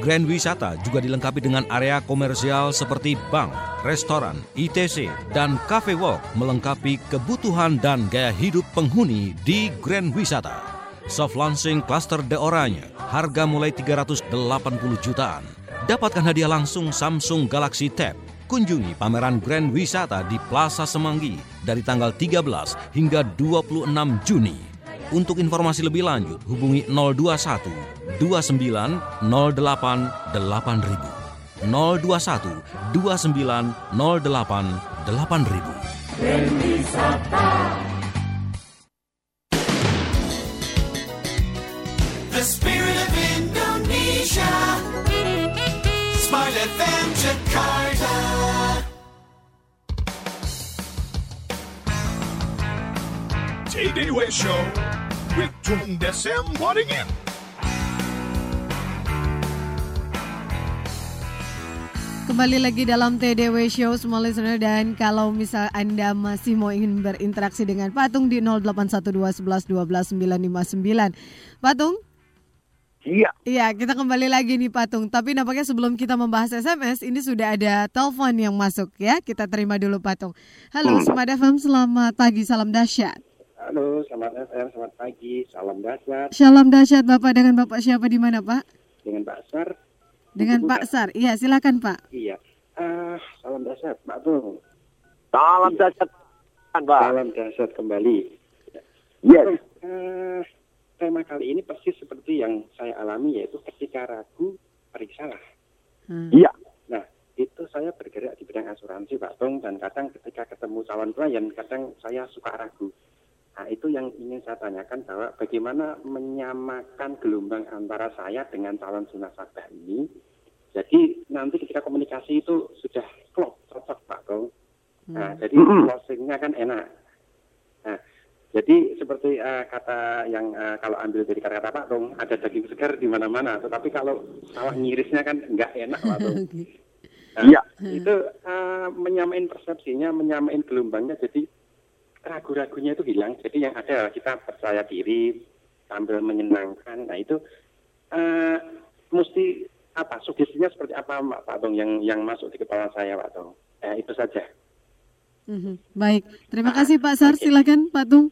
Grand Wisata juga dilengkapi dengan area komersial seperti bank, restoran, ITC, dan cafe walk melengkapi kebutuhan dan gaya hidup penghuni di Grand Wisata. Soft launching cluster De Oranye, harga mulai 380 jutaan. Dapatkan hadiah langsung Samsung Galaxy Tab. Kunjungi pameran Grand Wisata di Plaza Semanggi dari tanggal 13 hingga 26 Juni. Untuk informasi lebih lanjut hubungi 021 29 08 8000. 021 29 08 8000. The spirit TDW Show with Tung Desem Waddingin. Kembali lagi dalam TDW Show semua listener dan kalau misal Anda masih mau ingin berinteraksi dengan Patung di 0812 11 12 959. Patung? Iya. Iya, kita kembali lagi nih Patung. Tapi nampaknya sebelum kita membahas SMS, ini sudah ada telepon yang masuk ya. Kita terima dulu Patung. Halo, Smart FM, selamat pagi, salam dahsyat. Halo, selamat FM, selamat pagi, salam dahsyat Shalom dahsyat Bapak dengan Bapak siapa di mana Pak? dengan Pak Sar. Dengan Pak Sar. Iya, silakan Pak. Iya, Ah, salam dahsyat, Pak Tung. Salam dahsyat, Pak. Salam dahsyat kembali. Yes. Eh, tema kali ini persis seperti yang saya alami yaitu ketika ragu periksalah. Iya. Nah, itu saya bergerak di bidang asuransi Pak Tung dan kadang ketika ketemu calon klien kadang saya suka ragu. Nah, itu yang ingin saya tanyakan bahwa bagaimana menyamakan gelombang antara saya dengan calon nasabah ini. Jadi nanti ketika komunikasi itu sudah klop, cocok Pak Tung. Nah, jadi Mm-mm. [clears throat] closingnya kan enak. Nah, jadi seperti eh, kata yang eh, kalau ambil dari kata-kata Pak Tung, ada daging segar di mana-mana. Tetapi kalau sawah ngirisnya kan nggak enak Pak Tung. [laughs] Nah, Iya. Itu eh, menyamain persepsinya, menyamain gelombangnya. Jadi ragu-ragunya itu hilang. Jadi yang ada adalah kita percaya diri sambil menyenangkan. Nah itu eh, mesti apa? Sugestinya seperti apa Pak Tung yang yang masuk di kepala saya Pak Tung? Eh, itu saja. Mhm. Baik, terima kasih Pak Sar. Silakan Pak Tung.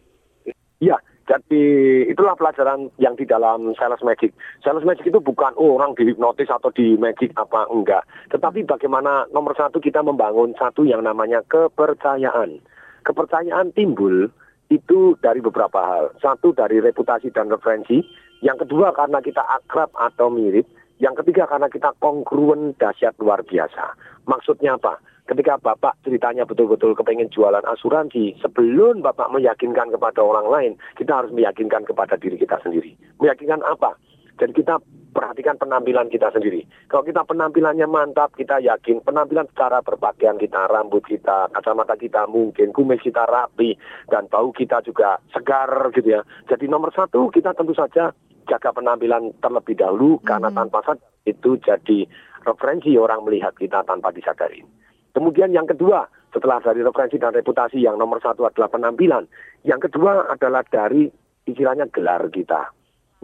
Iya, jadi itulah pelajaran yang di dalam sales magic. Sales magic itu bukan oh, orang dihipnotis atau di magic apa enggak. Tetapi bagaimana nomor satu kita membangun satu yang namanya kepercayaan. Kepercayaan timbul itu dari beberapa hal. Satu dari reputasi dan referensi. Yang kedua karena kita akrab atau mirip. Yang ketiga karena kita kongruen dahsyat luar biasa. Maksudnya apa? Ketika Bapak ceritanya betul-betul kepengen jualan asuransi, sebelum Bapak meyakinkan kepada orang lain, kita harus meyakinkan kepada diri kita sendiri. Meyakinkan apa? Jadi kita perhatikan penampilan kita sendiri. Kalau kita penampilannya mantap, kita yakin penampilan secara berpakaian kita, rambut kita, kacamata kita mungkin, kumis kita rapi, dan bau kita juga segar gitu ya. Jadi nomor satu kita tentu saja jaga penampilan terlebih dahulu karena tanpa sadar itu jadi referensi orang melihat kita tanpa disadari. Kemudian yang kedua, setelah dari referensi dan reputasi yang nomor satu adalah penampilan. Yang kedua adalah dari istilahnya gelar kita.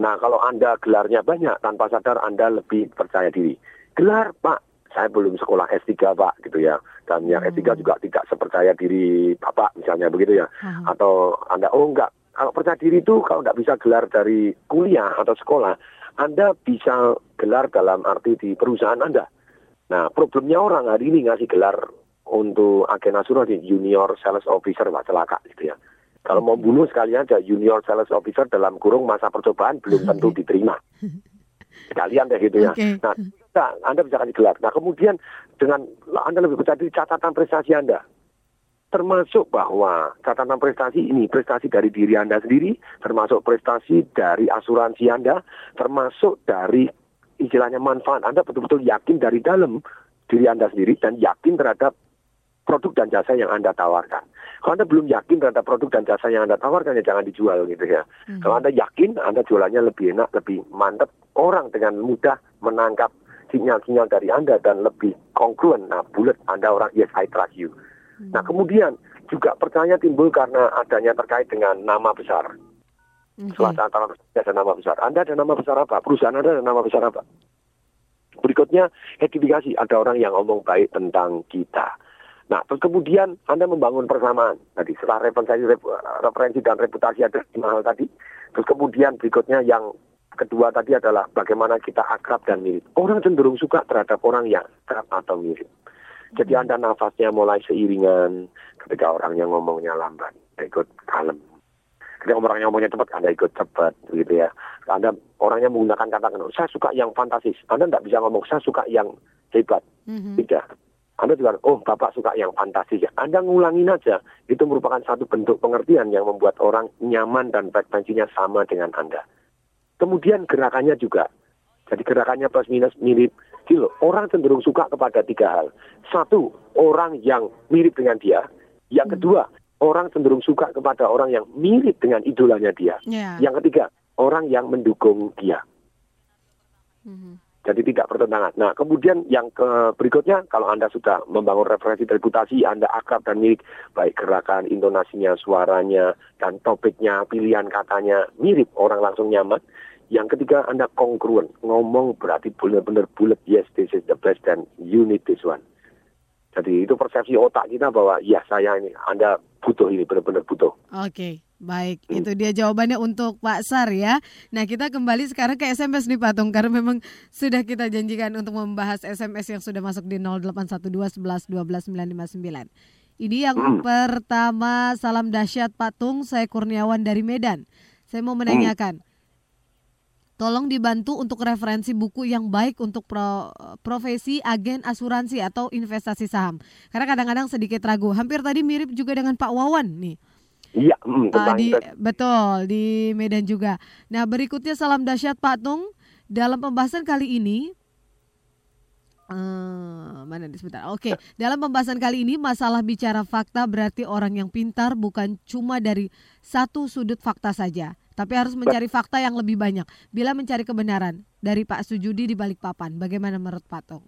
Nah kalau Anda gelarnya banyak, tanpa sadar Anda lebih percaya diri. Gelar Pak, saya belum sekolah S3 Pak gitu ya. Dan yang S3 juga tidak sepercaya diri Bapak misalnya begitu ya. Atau Anda, oh enggak, kalau percaya diri itu kalau nggak bisa gelar dari kuliah atau sekolah, Anda bisa gelar dalam arti di perusahaan Anda. Nah, problemnya orang hari ini ngasih gelar untuk agen asuransi junior sales officer wah celaka gitu ya. Kalau mau bunuh sekalian aja junior sales officer dalam kurung masa percobaan belum tentu diterima. Sekalian deh gitu ya. Oke. Nah, bisa, Anda bisa kasih gelar. Nah, kemudian dengan Anda lebih percaya diri catatan prestasi Anda. Termasuk bahwa catatan prestasi ini prestasi dari diri Anda sendiri, termasuk prestasi dari asuransi Anda, termasuk dari istilahnya manfaat Anda betul-betul yakin dari dalam diri Anda sendiri dan yakin terhadap produk dan jasa yang Anda tawarkan. Kalau Anda belum yakin terhadap produk dan jasa yang Anda tawarkan, ya jangan dijual gitu ya. Kalau Anda yakin, Anda jualannya lebih enak, lebih mantap. Orang dengan mudah menangkap sinyal-sinyal dari Anda dan lebih kongruen. Nah, bulat Anda orang, yes, I trust you. Nah, kemudian juga percaya timbul karena adanya terkait dengan nama besar. Swasta antara ada nama besar. Anda ada nama besar apa? Perusahaan Anda ada nama besar apa? Berikutnya, edifikasi. Ada orang yang ngomong baik tentang kita. Nah, terus kemudian Anda membangun persamaan. Tadi setelah referensi, referensi dan reputasi ada lima hal tadi. Terus kemudian berikutnya yang kedua tadi adalah bagaimana kita akrab dan mirip. Orang cenderung suka terhadap orang yang akrab atau mirip. Jadi Anda nafasnya mulai seiringan ketika orangnya ngomongnya lambat, ikut kalem. Ketika orangnya ngomongnya cepat, Anda ikut cepat, gitu ya. Anda orangnya menggunakan kata kata saya suka yang fantasis. Anda tidak bisa ngomong, saya suka yang hebat. Tidak. Anda juga, oh Bapak suka yang fantasis ya. Anda ngulangin aja. Itu merupakan satu bentuk pengertian yang membuat orang nyaman dan frekuensinya sama dengan Anda. Kemudian gerakannya juga. Jadi gerakannya plus minus mirip. Jadi loh, orang cenderung suka kepada tiga hal. Satu, orang yang mirip dengan dia. Yang kedua, orang cenderung suka kepada orang yang mirip dengan idolanya dia. Ya. Yang ketiga, orang yang mendukung dia. Jadi tidak bertentangan. Nah, kemudian yang ke berikutnya, kalau Anda sudah membangun referensi reputasi, Anda akrab dan mirip, baik gerakan, intonasinya, suaranya, dan topiknya, pilihan katanya mirip, orang langsung nyaman. Yang ketiga, Anda kongruen. Ngomong berarti benar-benar bulat, yes, this is the best, dan you need this one. Jadi itu persepsi otak kita bahwa, ya saya ini, Anda butuh ini, benar-benar butuh. Oke, baik. Itu dia jawabannya untuk Pak Sar ya. Nah, kita kembali sekarang ke SMS nih Pak Tung karena memang sudah kita janjikan untuk membahas SMS yang sudah masuk di 0812 11 12 959. Ini yang pertama, salam dahsyat Pak Tung, saya Kurniawan dari Medan. Saya mau menanyakan, tolong dibantu untuk referensi buku yang baik untuk pro- profesi agen asuransi atau investasi saham. Karena kadang-kadang sedikit ragu. Hampir tadi mirip juga dengan Pak Wawan nih. Iya, mm, Ah, tentang di, betul di Medan juga. Nah berikutnya salam dahsyat Pak Tung dalam pembahasan kali ini. eh, mana nih sebentar? Oke, dalam pembahasan kali ini masalah bicara fakta berarti orang yang pintar bukan cuma dari satu sudut fakta saja, tapi harus mencari fakta yang lebih banyak. Bila mencari kebenaran dari Pak Sujudi di balik papan, bagaimana menurut Pak Tung?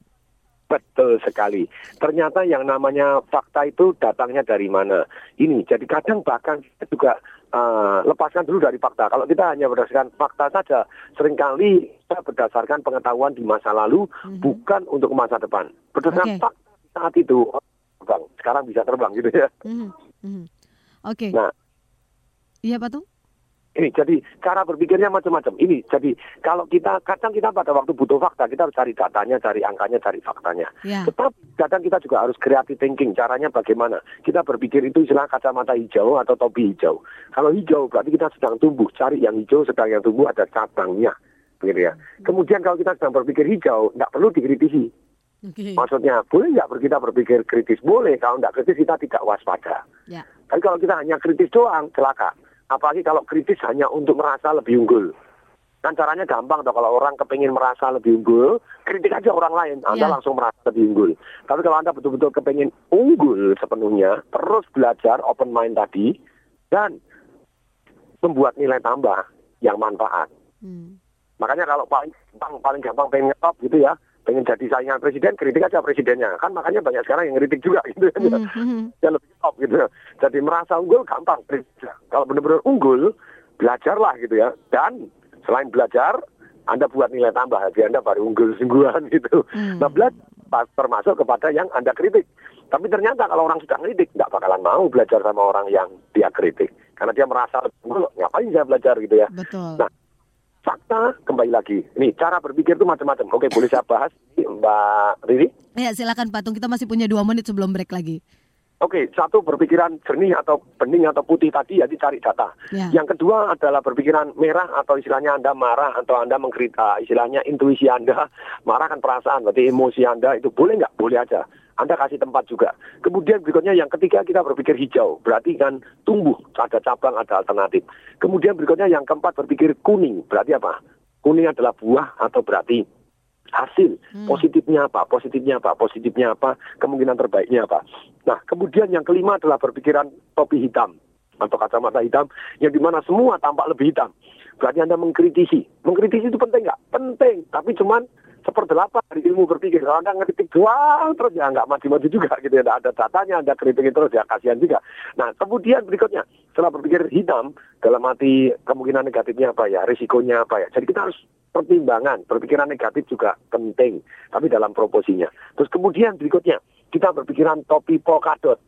Betul sekali. Ternyata yang namanya fakta itu datangnya dari mana? Ini, jadi kadang bahkan kita juga uh, lepaskan dulu dari fakta. Kalau kita hanya berdasarkan fakta saja, sering kali kita berdasarkan pengetahuan di masa lalu, bukan untuk masa depan. Berdasarkan Oke. fakta saat itu, terbang. Sekarang bisa terbang gitu ya. Mhm, mhm. Oke, Nah, iya Pak Tung? Ini jadi cara berpikirnya macam-macam. Ini jadi kalau kita kadang kita pada waktu butuh fakta kita harus cari datanya, cari angkanya, cari faktanya. Ya. Tetapi kadang kita juga harus creative thinking. Caranya bagaimana? Kita berpikir itu istilah kacamata hijau atau topi hijau. Kalau hijau berarti kita sedang tumbuh. Cari yang hijau, sedang yang tumbuh ada cabangnya. Begitu ya. Kemudian kalau kita sedang berpikir hijau, tidak perlu dikritisi. Oke. Maksudnya, boleh nggak kita berpikir kritis? Boleh. Kalau tidak kritis kita tidak waspada. Ya. Tapi kalau kita hanya kritis doang, celaka. Apalagi kalau kritis hanya untuk merasa lebih unggul. Kan caranya gampang toh kalau orang kepingin merasa lebih unggul, kritik aja orang lain, Anda Iya. langsung merasa lebih unggul. Tapi kalau Anda betul-betul kepingin unggul sepenuhnya, terus belajar open mind tadi, dan membuat nilai tambah yang manfaat. Makanya kalau paling gampang, paling gampang pengen ngetop gitu ya, pengen jadi saingan presiden, kritik aja presidennya. Kan makanya banyak sekarang yang kritik juga [laughs] gitu ya. Ya lebih top gitu. Jadi merasa unggul gampang. Kalau benar-benar unggul, belajarlah gitu ya. Dan selain belajar, Anda buat nilai tambah. Jadi Anda baru unggul sungguhan [laughs] gitu. Nah belajar termasuk kepada yang Anda kritik. Tapi ternyata kalau orang sudah kritik, nggak bakalan mau belajar sama orang yang dia kritik. Karena dia merasa unggul, ngapain saya belajar gitu ya. Betul. Nah, fakta kembali lagi. Nih, cara berpikir itu macam-macam. Oke, boleh saya bahas, Mbak Riri? Ya silakan Pak Tung, kita masih punya dua menit sebelum break lagi. Oke, satu berpikiran jernih atau bening atau putih tadi ya dicari data. Ya. Yang kedua adalah berpikiran merah atau istilahnya Anda marah atau Anda mengkritik, istilahnya intuisi Anda, marah kan perasaan, berarti emosi Anda itu boleh nggak? Boleh aja. Anda kasih tempat juga. Kemudian berikutnya yang ketiga kita berpikir hijau, berarti kan tumbuh, ada cabang, ada alternatif. Kemudian berikutnya yang keempat berpikir kuning, berarti apa? Kuning adalah buah atau berarti hasil? Positifnya apa? Positifnya apa? Positifnya apa? Kemungkinan terbaiknya apa? Nah kemudian yang kelima adalah berpikiran topi hitam atau kacamata hitam yang di mana semua tampak lebih hitam. Berarti anda mengkritisi. Mengkritisi itu penting nggak? Penting tapi cuman seperdelapan dari ilmu berpikir. Kalau anda ngeritik doang terus ya nggak maju-maju juga gitu ya. Nggak ada datanya anda kritikin terus ya kasihan juga. Nah kemudian berikutnya setelah berpikir hitam dalam arti kemungkinan negatifnya apa ya risikonya apa ya. Jadi kita harus pertimbangan berpikiran negatif juga penting tapi dalam proporsinya. Terus kemudian berikutnya kita berpikiran topi polkadot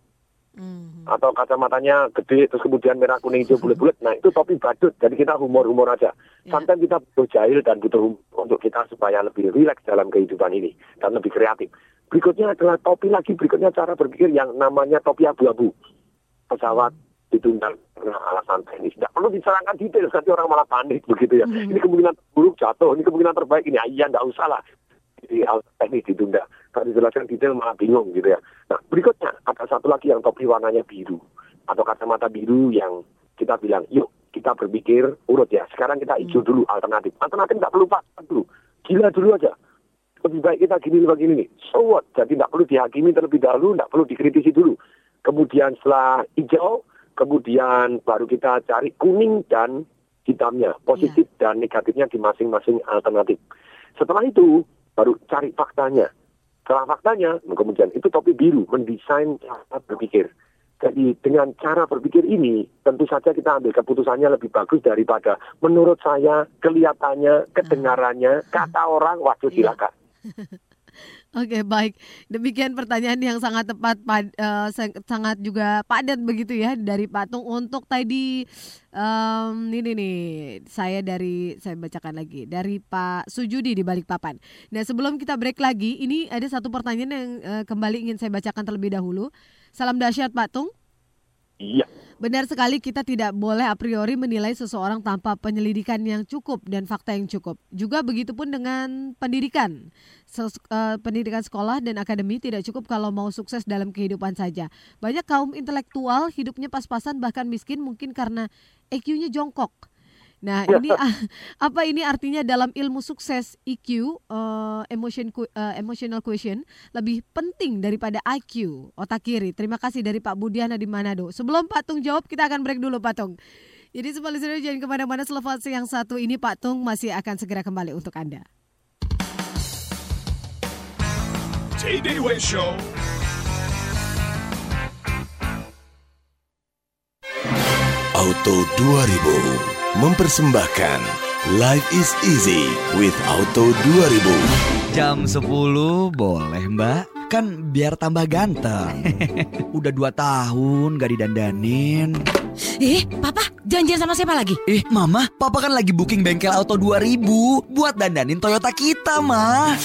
atau kacamatanya gede terus kemudian merah kuning hijau bulat-bulat. Nah itu topi badut. Jadi kita humor-humor aja. Sometimes kita butuh jahil dan butuh humor untuk kita supaya lebih rileks dalam kehidupan ini dan lebih kreatif. Berikutnya adalah topi lagi. Berikutnya cara berpikir yang namanya topi abu-abu. Pesawat ditunda karena alasan teknis. Tidak perlu diserangkan detail nanti orang malah panik begitu ya. Ini kemungkinan buruk jatuh ini kemungkinan terbaik. Ini ah, iya tidak usah lah. Di alasan teknis ditunda kalau dijelaskan detail malah bingung gitu ya. Nah berikutnya ada satu lagi yang topi warnanya biru. Atau kacamata biru yang kita bilang yuk kita berpikir urut ya. Sekarang kita hijau dulu alternatif. Alternatif tidak perlu pak. Dulu gila dulu aja. Lebih baik kita gini begini nih. So what? Jadi tidak perlu dihakimi terlebih dahulu tidak perlu dikritisi dulu. Kemudian setelah hijau kemudian baru kita cari kuning dan hitamnya. Positif dan negatifnya di masing-masing alternatif. Setelah itu baru cari faktanya setelah faktanya kemudian itu topi biru mendesain cara berpikir. Jadi dengan cara berpikir ini tentu saja kita ambil keputusannya lebih bagus daripada menurut saya kelihatannya kedengarannya kata orang waduh silakan [laughs] Oke baik, demikian pertanyaan yang sangat tepat, pad, sang- sangat juga padat begitu ya dari Patung untuk tadi em, ini nih saya dari saya bacakan lagi dari Pak Sujudi di Balikpapan. Nah sebelum kita break lagi, ini ada satu pertanyaan yang eh, kembali ingin saya bacakan terlebih dahulu. Salam dahsyat Patung. Iya. Benar sekali kita tidak boleh a priori menilai seseorang tanpa penyelidikan yang cukup dan fakta yang cukup. Juga begitu pun dengan pendidikan. Eh, pendidikan sekolah dan akademi tidak cukup kalau mau sukses dalam kehidupan saja. Banyak kaum intelektual hidupnya pas-pasan bahkan miskin mungkin karena EQ-nya jongkok. Nah, ini [laughs] apa ini artinya dalam ilmu sukses EQ, eh, emotion eh, emotional quotient lebih penting daripada IQ, otak kiri. Terima kasih dari Pak Budiana di Manado. Sebelum Patung jawab, kita akan break dulu Patung. Jadi semua listener jangan ke mana-mana selepas yang satu ini Pak Tung masih akan segera kembali untuk Anda. TDW Show. Auto 2000 mempersembahkan Life is easy with Auto 2000. Jam 10 boleh mbak Kan biar tambah ganteng [laughs] Udah dua tahun gak didandanin Eh, papa janjian sama siapa lagi? Eh mama, papa kan lagi booking bengkel auto 2000 Buat dandanin Toyota kita mah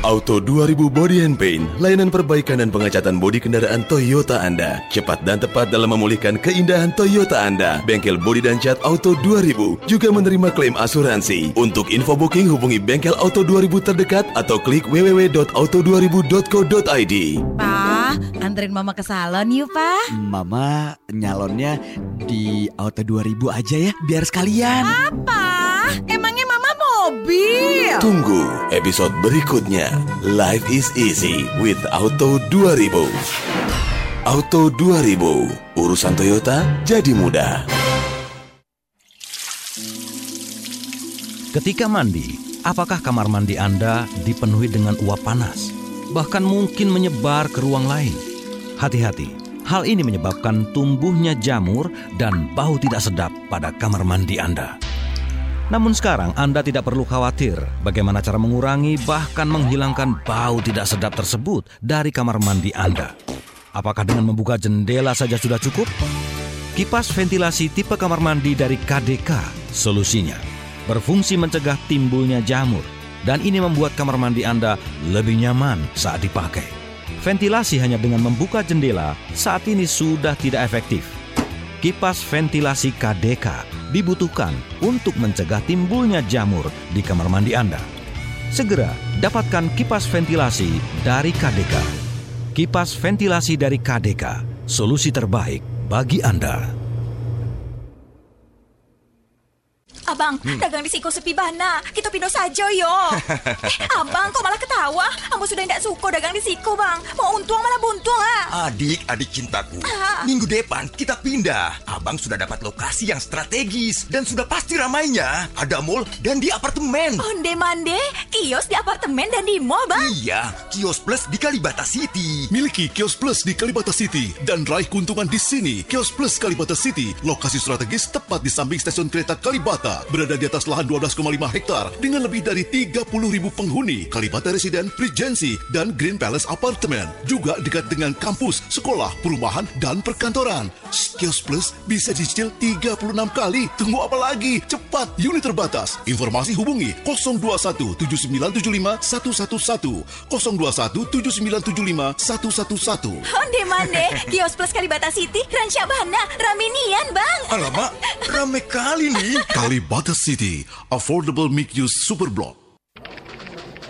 Auto 2000 Body and Paint, layanan perbaikan dan pengecatan bodi kendaraan Toyota Anda. Cepat dan tepat dalam memulihkan keindahan Toyota Anda. Bengkel bodi dan cat Auto 2000 juga menerima klaim asuransi. Untuk info booking hubungi bengkel Auto 2000 terdekat atau klik www.auto2000.co.id. Pa, anterin mama ke salon yuk, Pa. Mama nyalonnya di auto 2000 aja ya Biar sekalian Apa? Mobil? Tunggu episode berikutnya. Life is easy with Auto 2000. Auto 2000, urusan Toyota jadi mudah. Ketika mandi, apakah kamar mandi Anda dipenuhi dengan uap panas? Bahkan mungkin menyebar ke ruang lain. Hati-hati, hal ini menyebabkan tumbuhnya jamur dan bau tidak sedap pada kamar mandi Anda. Namun sekarang Anda tidak perlu khawatir bagaimana cara mengurangi bahkan menghilangkan bau tidak sedap tersebut dari kamar mandi Anda. Apakah dengan membuka jendela saja sudah cukup? Kipas ventilasi tipe kamar mandi dari KDK solusinya. Berfungsi mencegah timbulnya jamur dan ini membuat kamar mandi Anda lebih nyaman saat dipakai. Ventilasi hanya dengan membuka jendela saat ini sudah tidak efektif. Kipas ventilasi KDK dibutuhkan untuk mencegah timbulnya jamur di kamar mandi Anda. Segera dapatkan kipas ventilasi dari KDK. Kipas ventilasi dari KDK, solusi terbaik bagi Anda. Abang, Hmm. dagang di Siko sepi bana. Kita pindah saja yo. [laughs] eh, abang kok malah ketawa? Ambo sudah tidak suka dagang di Siko, bang. Mau untung malah buntung ah. Adik, adik cintaku. Ah. Minggu depan kita pindah. Abang sudah dapat lokasi yang strategis dan sudah pasti ramainya. Ada mall dan di apartemen. Onde mande, kios di apartemen dan di mall, bang. Iya, kios plus di Kalibata City. Miliki Kios Plus di Kalibata City dan raih keuntungan di sini. Kios Plus Kalibata City, lokasi strategis tepat di samping stasiun kereta Kalibata. Berada di atas lahan 12,5 hektar dengan lebih dari 30 ribu penghuni. Kalibata Residen, Regency, dan Green Palace Apartemen. Juga dekat dengan kampus, sekolah, perumahan, dan perkantoran. Kios Plus bisa dicicil 36 kali. Tunggu apa lagi? Cepat, unit terbatas. Informasi hubungi 021 7975 111 021 7975 111. Onde mande, kios plus Kalibata City, Rancabana, Ramenian bang. Alamak, rame kali nih. Kalibata City, affordable mixed-use super block.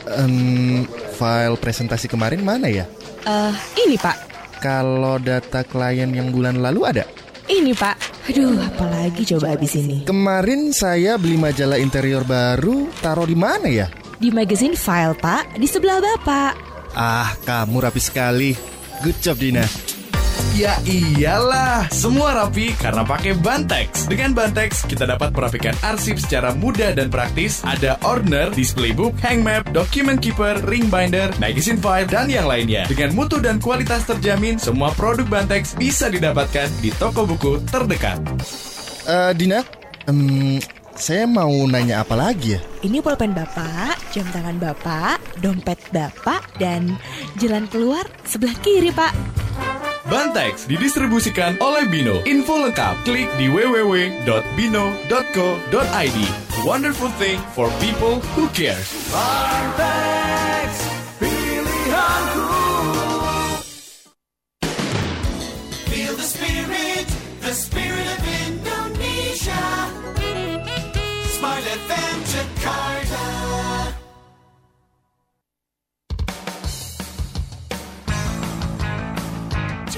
Em, file presentasi kemarin mana ya? Eh, ini Pak. Kalau data klien yang bulan lalu ada? Ini Pak. Aduh, apalagi coba habis ini. Kemarin saya beli majalah interior baru, taruh di mana ya? Di magazine file Pak, di sebelah Bapak. Ah, kamu rapi sekali. Good job, Dina. Ya iyalah, semua rapi karena pakai Bantex. Dengan Bantex, kita dapat merapikan arsip secara mudah dan praktis. Ada order, display book, hang map, document keeper, ring binder, magazine file, dan yang lainnya. Dengan mutu dan kualitas terjamin, semua produk Bantex bisa didapatkan di toko buku terdekat. Eh, Dina, em, saya mau nanya apa lagi ya? Ini pulpen Bapak, jam tangan Bapak, dompet Bapak, dan jalan keluar sebelah kiri Pak. Bantex didistribusikan oleh Bino. Info lengkap klik di www.bino.co.id. Wonderful thing for people who care. Bantex,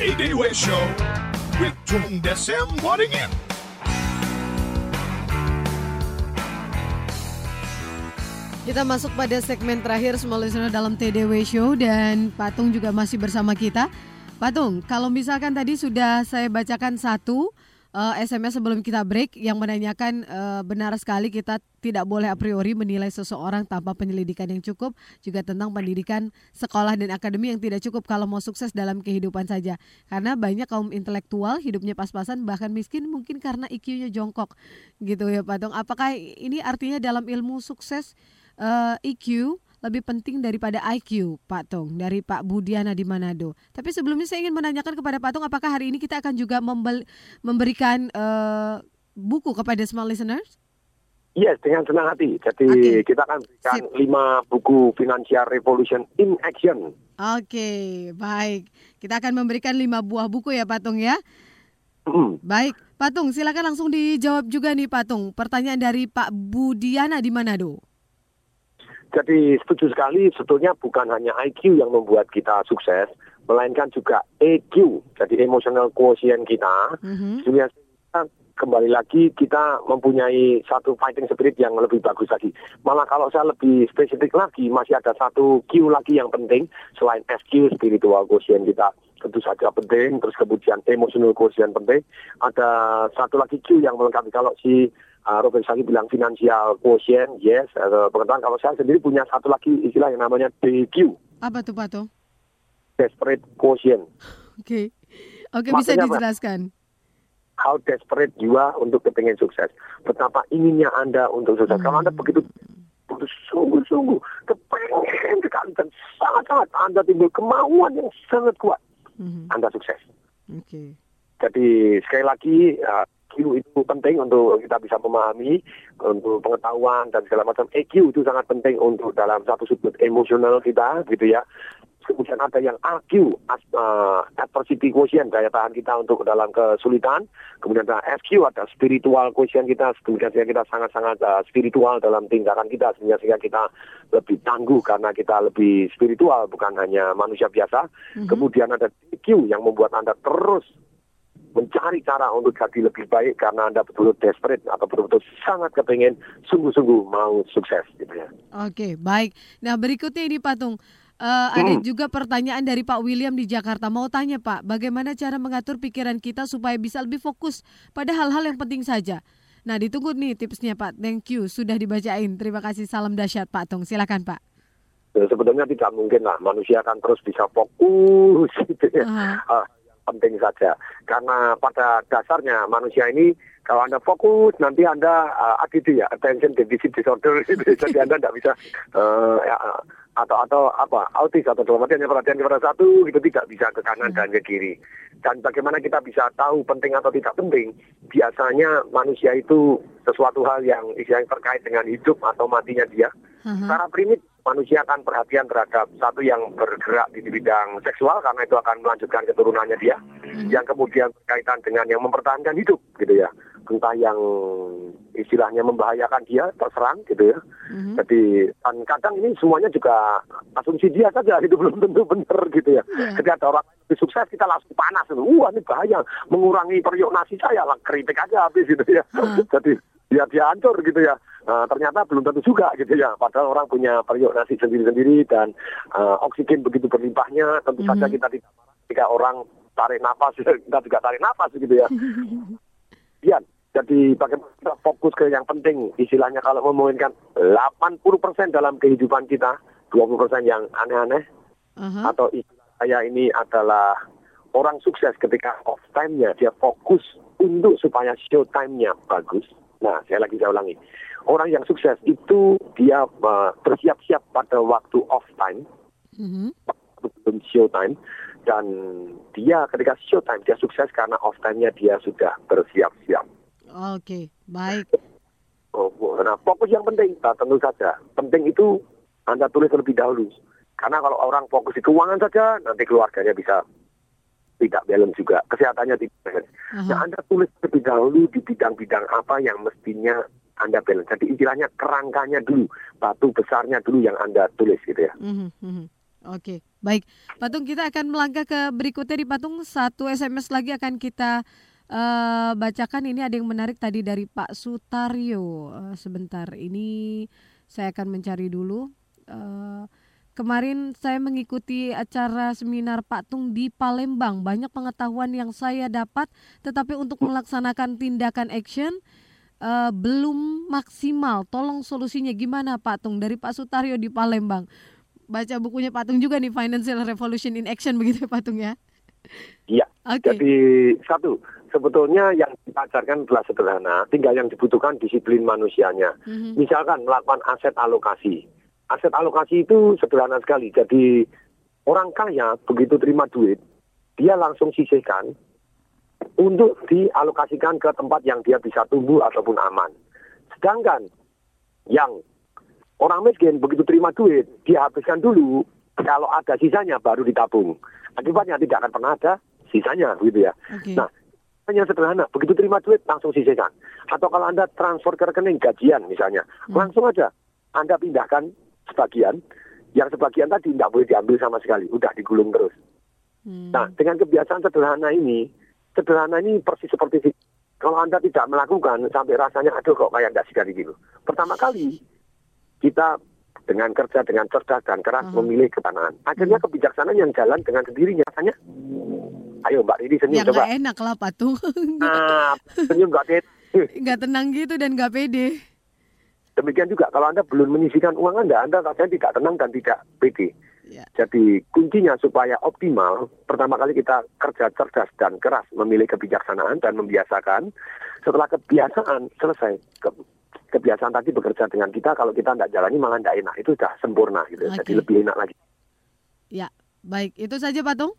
Way Show with Tung Desem Waddingin. Kita masuk pada segmen terakhir semua listener dalam TDW Show dan Patung juga masih bersama kita. Patung, kalau misalkan tadi sudah saya bacakan satu eh, SMS sebelum kita break yang menanyakan eh, benar sekali kita tidak boleh a priori menilai seseorang tanpa penyelidikan yang cukup, juga tentang pendidikan sekolah dan akademi yang tidak cukup kalau mau sukses dalam kehidupan saja. Karena banyak kaum intelektual hidupnya pas-pasan bahkan miskin mungkin karena IQ-nya jongkok gitu ya Patung. Apakah ini artinya dalam ilmu sukses eh, EQ lebih penting daripada IQ, Pak Tung, dari Pak Budiana di Manado. Tapi sebelumnya saya ingin menanyakan kepada Pak Tung, apakah hari ini kita akan juga memberikan eh, buku kepada small listeners? Yes, dengan senang hati. Jadi kita akan berikan lima buku Financial Revolution in Action. Oke, baik. Kita akan memberikan lima buah buku ya, Patung ya. Baik, Patung, silakan langsung dijawab juga nih, Patung. Pertanyaan dari Pak Budiana di Manado. Jadi setuju sekali, sebetulnya bukan hanya IQ yang membuat kita sukses, melainkan juga EQ, jadi emotional quotient kita. Dunia kita kembali lagi kita mempunyai satu fighting spirit yang lebih bagus lagi. Malah kalau saya lebih spesifik lagi, masih ada satu Q lagi yang penting selain SQ spiritual quotient kita tentu saja penting, terus kemudian emotional quotient penting. Ada satu lagi Q yang melengkapi kalau si uh, Robert Sagi bilang financial quotient, yes, uh, pengetahuan kalau saya sendiri punya satu lagi istilah yang namanya DQ, Apa tuh, Patung? desperate quotient. Oke. Oke, bisa Maksudnya apa? dijelaskan. how desperate jiwa untuk kepengen sukses. Betapa inginnya Anda untuk sukses. Kalau Anda begitu sungguh-sungguh kepengen sekali dan sangat-sangat Anda timbul kemauan yang sangat kuat, Anda sukses. Oke. Jadi sekali lagi uh, Q itu penting untuk kita bisa memahami untuk pengetahuan dan segala macam. EQ itu sangat penting untuk dalam satu sudut emosional kita gitu ya. Kemudian ada yang AQ, as, uh, adversity quotient, daya tahan kita untuk dalam kesulitan. Kemudian ada SQ, ada spiritual quotient kita, kemudian sehingga kita sangat-sangat uh, spiritual dalam tindakan kita, sehingga, sehingga kita lebih tangguh karena kita lebih spiritual, bukan hanya manusia biasa. Kemudian ada DQ yang membuat Anda terus mencari cara untuk jadi lebih baik karena Anda betul-betul desperate atau betul-betul sangat kepengen sungguh-sungguh mau sukses gitu ya. Oke, baik. Nah, berikutnya ini Patung. Eh, ada Hmm. juga pertanyaan dari Pak William di Jakarta. Mau tanya Pak, bagaimana cara mengatur pikiran kita supaya bisa lebih fokus pada hal-hal yang penting saja? Nah, ditunggu nih tipsnya Pak. Thank you, sudah dibacain. Terima kasih, salam dahsyat Pak Tung. Silakan Pak. Ya, sebenarnya tidak mungkin lah manusia akan terus bisa fokus [laughs] gitu ya. Ah, penting saja karena pada dasarnya manusia ini Kalau Anda fokus, nanti Anda uh, ADD ya, attention deficit disorder, [laughs] gitu. jadi Anda tidak bisa uh, ya, atau atau apa autis atau dalam arti hanya perhatian kepada satu gitu tidak bisa ke kanan dan ke kiri. Dan bagaimana kita bisa tahu penting atau tidak penting? Biasanya manusia itu sesuatu hal yang yang terkait dengan hidup atau matinya dia. Secara prinsip manusia akan perhatian terhadap satu yang bergerak di bidang seksual karena itu akan melanjutkan keturunannya dia. Yang kemudian berkaitan dengan yang mempertahankan hidup gitu ya. Entah yang istilahnya membahayakan dia terserang gitu ya. Jadi dan kadang ini semuanya juga asumsi dia saja itu belum tentu benar gitu ya. Ketika ada orang lebih sukses kita langsung panas, wah ini bahaya, mengurangi periuk nasi saya lah kritik aja habis gitu ya. Jadi ya dia hancur gitu ya. Nah, ternyata belum tentu juga gitu ya. Padahal orang punya periuk nasi sendiri-sendiri dan uh, oksigen begitu berlimpahnya. Tentu saja kita tidak ketika orang tarik napas, [laughs] kita juga tarik napas gitu ya. [laughs] Dian, jadi bagaimana kita fokus ke yang penting. Istilahnya kalau memungkinkan 80% dalam kehidupan kita, 20% yang aneh-aneh. Atau istilah saya ini adalah orang sukses ketika off time-nya dia fokus untuk supaya show time-nya bagus. Nah, saya lagi saya ulangi. Orang yang sukses itu dia uh, bersiap-siap pada waktu off time, sebelum show time, dan dia ketika show time dia sukses karena off time-nya dia sudah bersiap-siap. Oke, baik. Oh, nah, fokus yang penting, nah, tentu saja. Penting itu Anda tulis terlebih dahulu. Karena kalau orang fokus di keuangan saja, nanti keluarganya bisa tidak balance juga. Kesehatannya tidak balance. Nah, Anda tulis terlebih dahulu di bidang-bidang apa yang mestinya Anda balance. Jadi istilahnya kerangkanya dulu, batu besarnya dulu yang Anda tulis gitu ya. Mhm, mhm. Oke, baik. Patung kita akan melangkah ke berikutnya di Patung. Satu SMS lagi akan kita eh, bacakan. Ini ada yang menarik tadi dari Pak Sutaryo. Eh, sebentar, ini saya akan mencari dulu. Eh, kemarin saya mengikuti acara seminar Pak Tung di Palembang. Banyak pengetahuan yang saya dapat, tetapi untuk melaksanakan tindakan action eh, belum maksimal. Tolong solusinya gimana Pak Tung? Dari Pak Sutaryo di Palembang baca bukunya Patung juga nih Financial Revolution in Action begitu ya Patung ya. Iya. Oke. Jadi satu, sebetulnya yang kita ajarkan adalah sederhana, tinggal yang dibutuhkan disiplin manusianya. Mhm. Misalkan melakukan aset alokasi. Aset alokasi itu sederhana sekali. Jadi orang kaya begitu terima duit, dia langsung sisihkan untuk dialokasikan ke tempat yang dia bisa tumbuh ataupun aman. Sedangkan yang orang miskin begitu terima duit, dia habiskan dulu, kalau ada sisanya baru ditabung. Akibatnya tidak akan pernah ada sisanya gitu ya. Nah, hanya sederhana, begitu terima duit langsung sisihkan. Atau kalau Anda transfer ke rekening gajian misalnya, langsung aja Anda pindahkan sebagian, yang sebagian tadi tidak boleh diambil sama sekali, udah digulung terus. Nah, dengan kebiasaan sederhana ini, sederhana ini persis seperti kalau Anda tidak melakukan sampai rasanya aduh kok kayak tidak sekali gitu. Pertama kali kita dengan kerja dengan cerdas dan keras memilih ketanaan. Akhirnya kebijaksanaan yang jalan dengan sendirinya rasanya. Ayo Mbak Riri senyum Ya coba. nggak enak lah Patung. [laughs] Nah, senyum Mbak Riri. nggak tenang gitu dan nggak pede. Demikian juga kalau Anda belum menyisihkan uang Anda, Anda rasanya tidak tenang dan tidak pede. Jadi kuncinya supaya optimal, pertama kali kita kerja cerdas dan keras memilih kebijaksanaan dan membiasakan. Setelah kebiasaan selesai, ke- kebiasaan tadi bekerja dengan kita, kalau kita tidak jalani malah tidak enak. Itu sudah sempurna gitu. Oke. Jadi lebih enak lagi. Ya, baik. Itu saja Patung.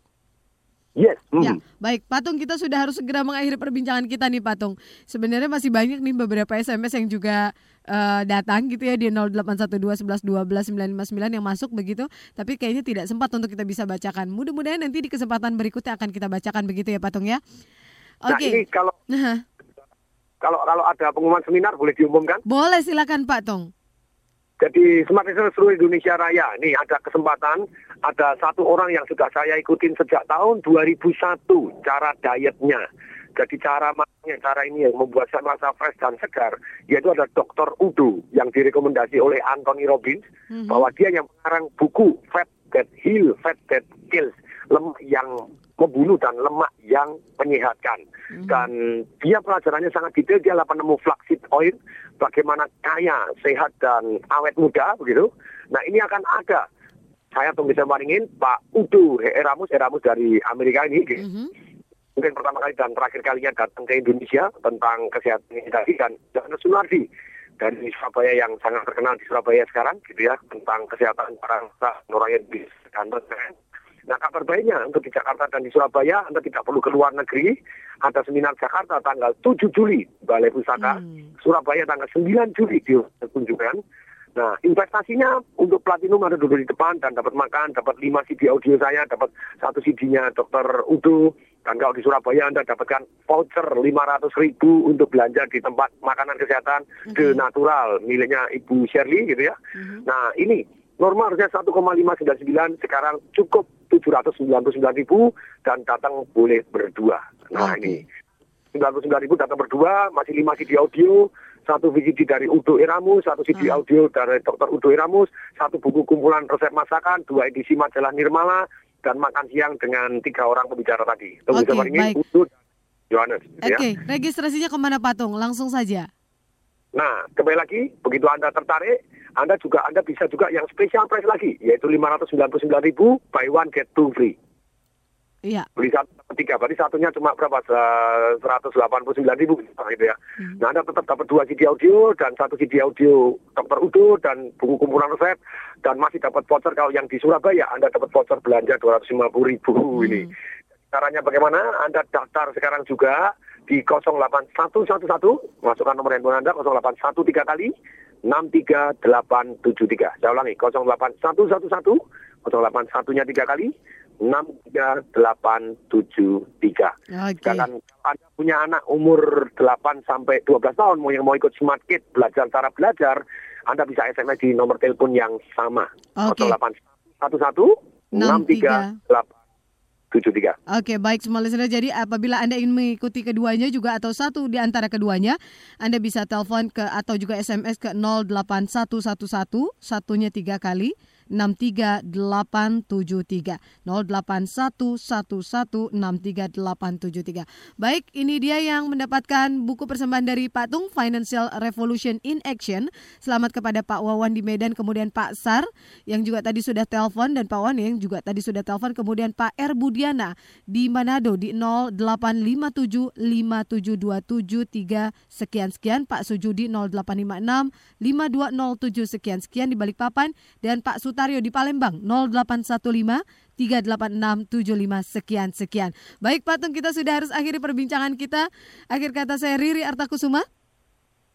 Yes. Ya, mhm. baik. Patung kita sudah harus segera mengakhiri perbincangan kita nih Patung. Sebenarnya masih banyak nih beberapa SMS yang juga eh, datang gitu ya di 0812 11 12 959 yang masuk begitu. Tapi kayaknya tidak sempat untuk kita bisa bacakan. Mudah-mudahan nanti di kesempatan berikutnya akan kita bacakan begitu ya Patung ya. Nah Oke. ini kalau Nah, kalau kalau ada pengumuman seminar boleh diumumkan. boleh silakan Pak Tung. Jadi Smart Listener seluruh Indonesia Raya, ini ada kesempatan, ada satu orang yang sudah saya ikutin sejak tahun 2001 cara dietnya. Jadi cara makanya cara ini yang membuat saya merasa fresh dan segar, yaitu ada Dr. Udo yang direkomendasi oleh Anthony Robbins, bahwa dia yang mengarang buku Fat That Heal, Fat That Kills, lemak yang membunuh dan lemak yang menyehatkan. Dan dia pelajarannya sangat detail, dia lah penemu flaxseed oil, bagaimana kaya, sehat, dan awet muda, begitu. Nah ini akan ada. Saya tunggu bisa maringin Pak Udo Eramus, Eramus dari Amerika ini. gitu. mungkin pertama kali dan terakhir kalinya datang ke Indonesia tentang kesehatan ini tadi dan Johannes Sunardi dari Surabaya yang sangat terkenal di Surabaya sekarang gitu ya tentang kesehatan para bis dan lain-lain. Nah kabar baiknya untuk di Jakarta dan di Surabaya Anda tidak perlu ke luar negeri ada seminar Jakarta tanggal 7 Juli Balai Pusaka Surabaya tanggal 9 Juli di kunjungan Nah, investasinya untuk platinum ada duduk di depan dan dapat makan, dapat 5 CD audio saya, dapat satu CD-nya Dr. Udo. Dan kalau di Surabaya Anda dapatkan voucher 500 ribu untuk belanja di tempat makanan kesehatan The Natural miliknya Ibu Shirley gitu ya. Nah, ini normal harusnya 1,599 sekarang cukup 799 ribu dan datang boleh berdua. Nah, ini 99 ribu datang berdua, masih 5 CD audio, satu VCD dari Udo Iramus, satu CD audio dari Dr. Udo Iramus, satu buku kumpulan resep masakan, dua edisi majalah Nirmala, dan makan siang dengan tiga orang pembicara tadi. Tunggu Oke, okay, ini baik. Udo dan Johannes. ya. Oke, registrasinya ke mana Patung? Langsung saja. Nah, kembali lagi, begitu Anda tertarik, Anda juga Anda bisa juga yang special price lagi, yaitu 599 ribu, buy one get two free. Iya. Beli satu tiga, berarti satunya cuma berapa? Se- 189 ribu gitu ya. Nah, Anda tetap dapat dua CD audio dan satu CD audio Dr. Udo dan buku kumpulan resep dan masih dapat voucher kalau yang di Surabaya Anda dapat voucher belanja 250 ribu ini. Caranya bagaimana? Anda daftar sekarang juga di 08111 masukkan nomor handphone Anda 0813 kali 63873. Saya ulangi 08111 081 nya 3 kali 63873. Oke. Sedangkan Anda punya anak umur 8 sampai 12 tahun mau yang mau ikut Smart Kid belajar cara belajar, Anda bisa SMS di nomor telepon yang sama. Oke. 0811 63873. Oke, baik semua listener. Jadi apabila Anda ingin mengikuti keduanya juga atau satu di antara keduanya, Anda bisa telepon ke atau juga SMS ke 08111 satunya tiga kali 63873 08111638873. Baik, ini dia yang mendapatkan buku persembahan dari Pak Tung Financial Revolution in Action. Selamat kepada Pak Wawan di Medan, kemudian Pak Sar yang juga tadi sudah telepon dan Pak Wawan yang juga tadi sudah telepon, kemudian Pak R. Budiana di Manado di 08575727 sekian sekian, Pak Sujudi 0856 5207 sekian sekian di Balikpapan dan Pak Sutario di Palembang 0815 38675 sekian sekian. Baik Pak Tung kita sudah harus akhiri perbincangan kita. Akhir kata saya Riri Artakusuma.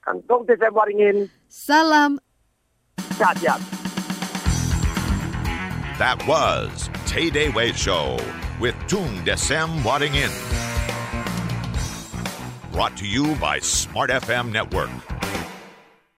Kantong Desem Waringin. Salam. Sehat. That was Tay Day Way Show with Tung Desem Wadding In. Brought to you by Smart FM Network.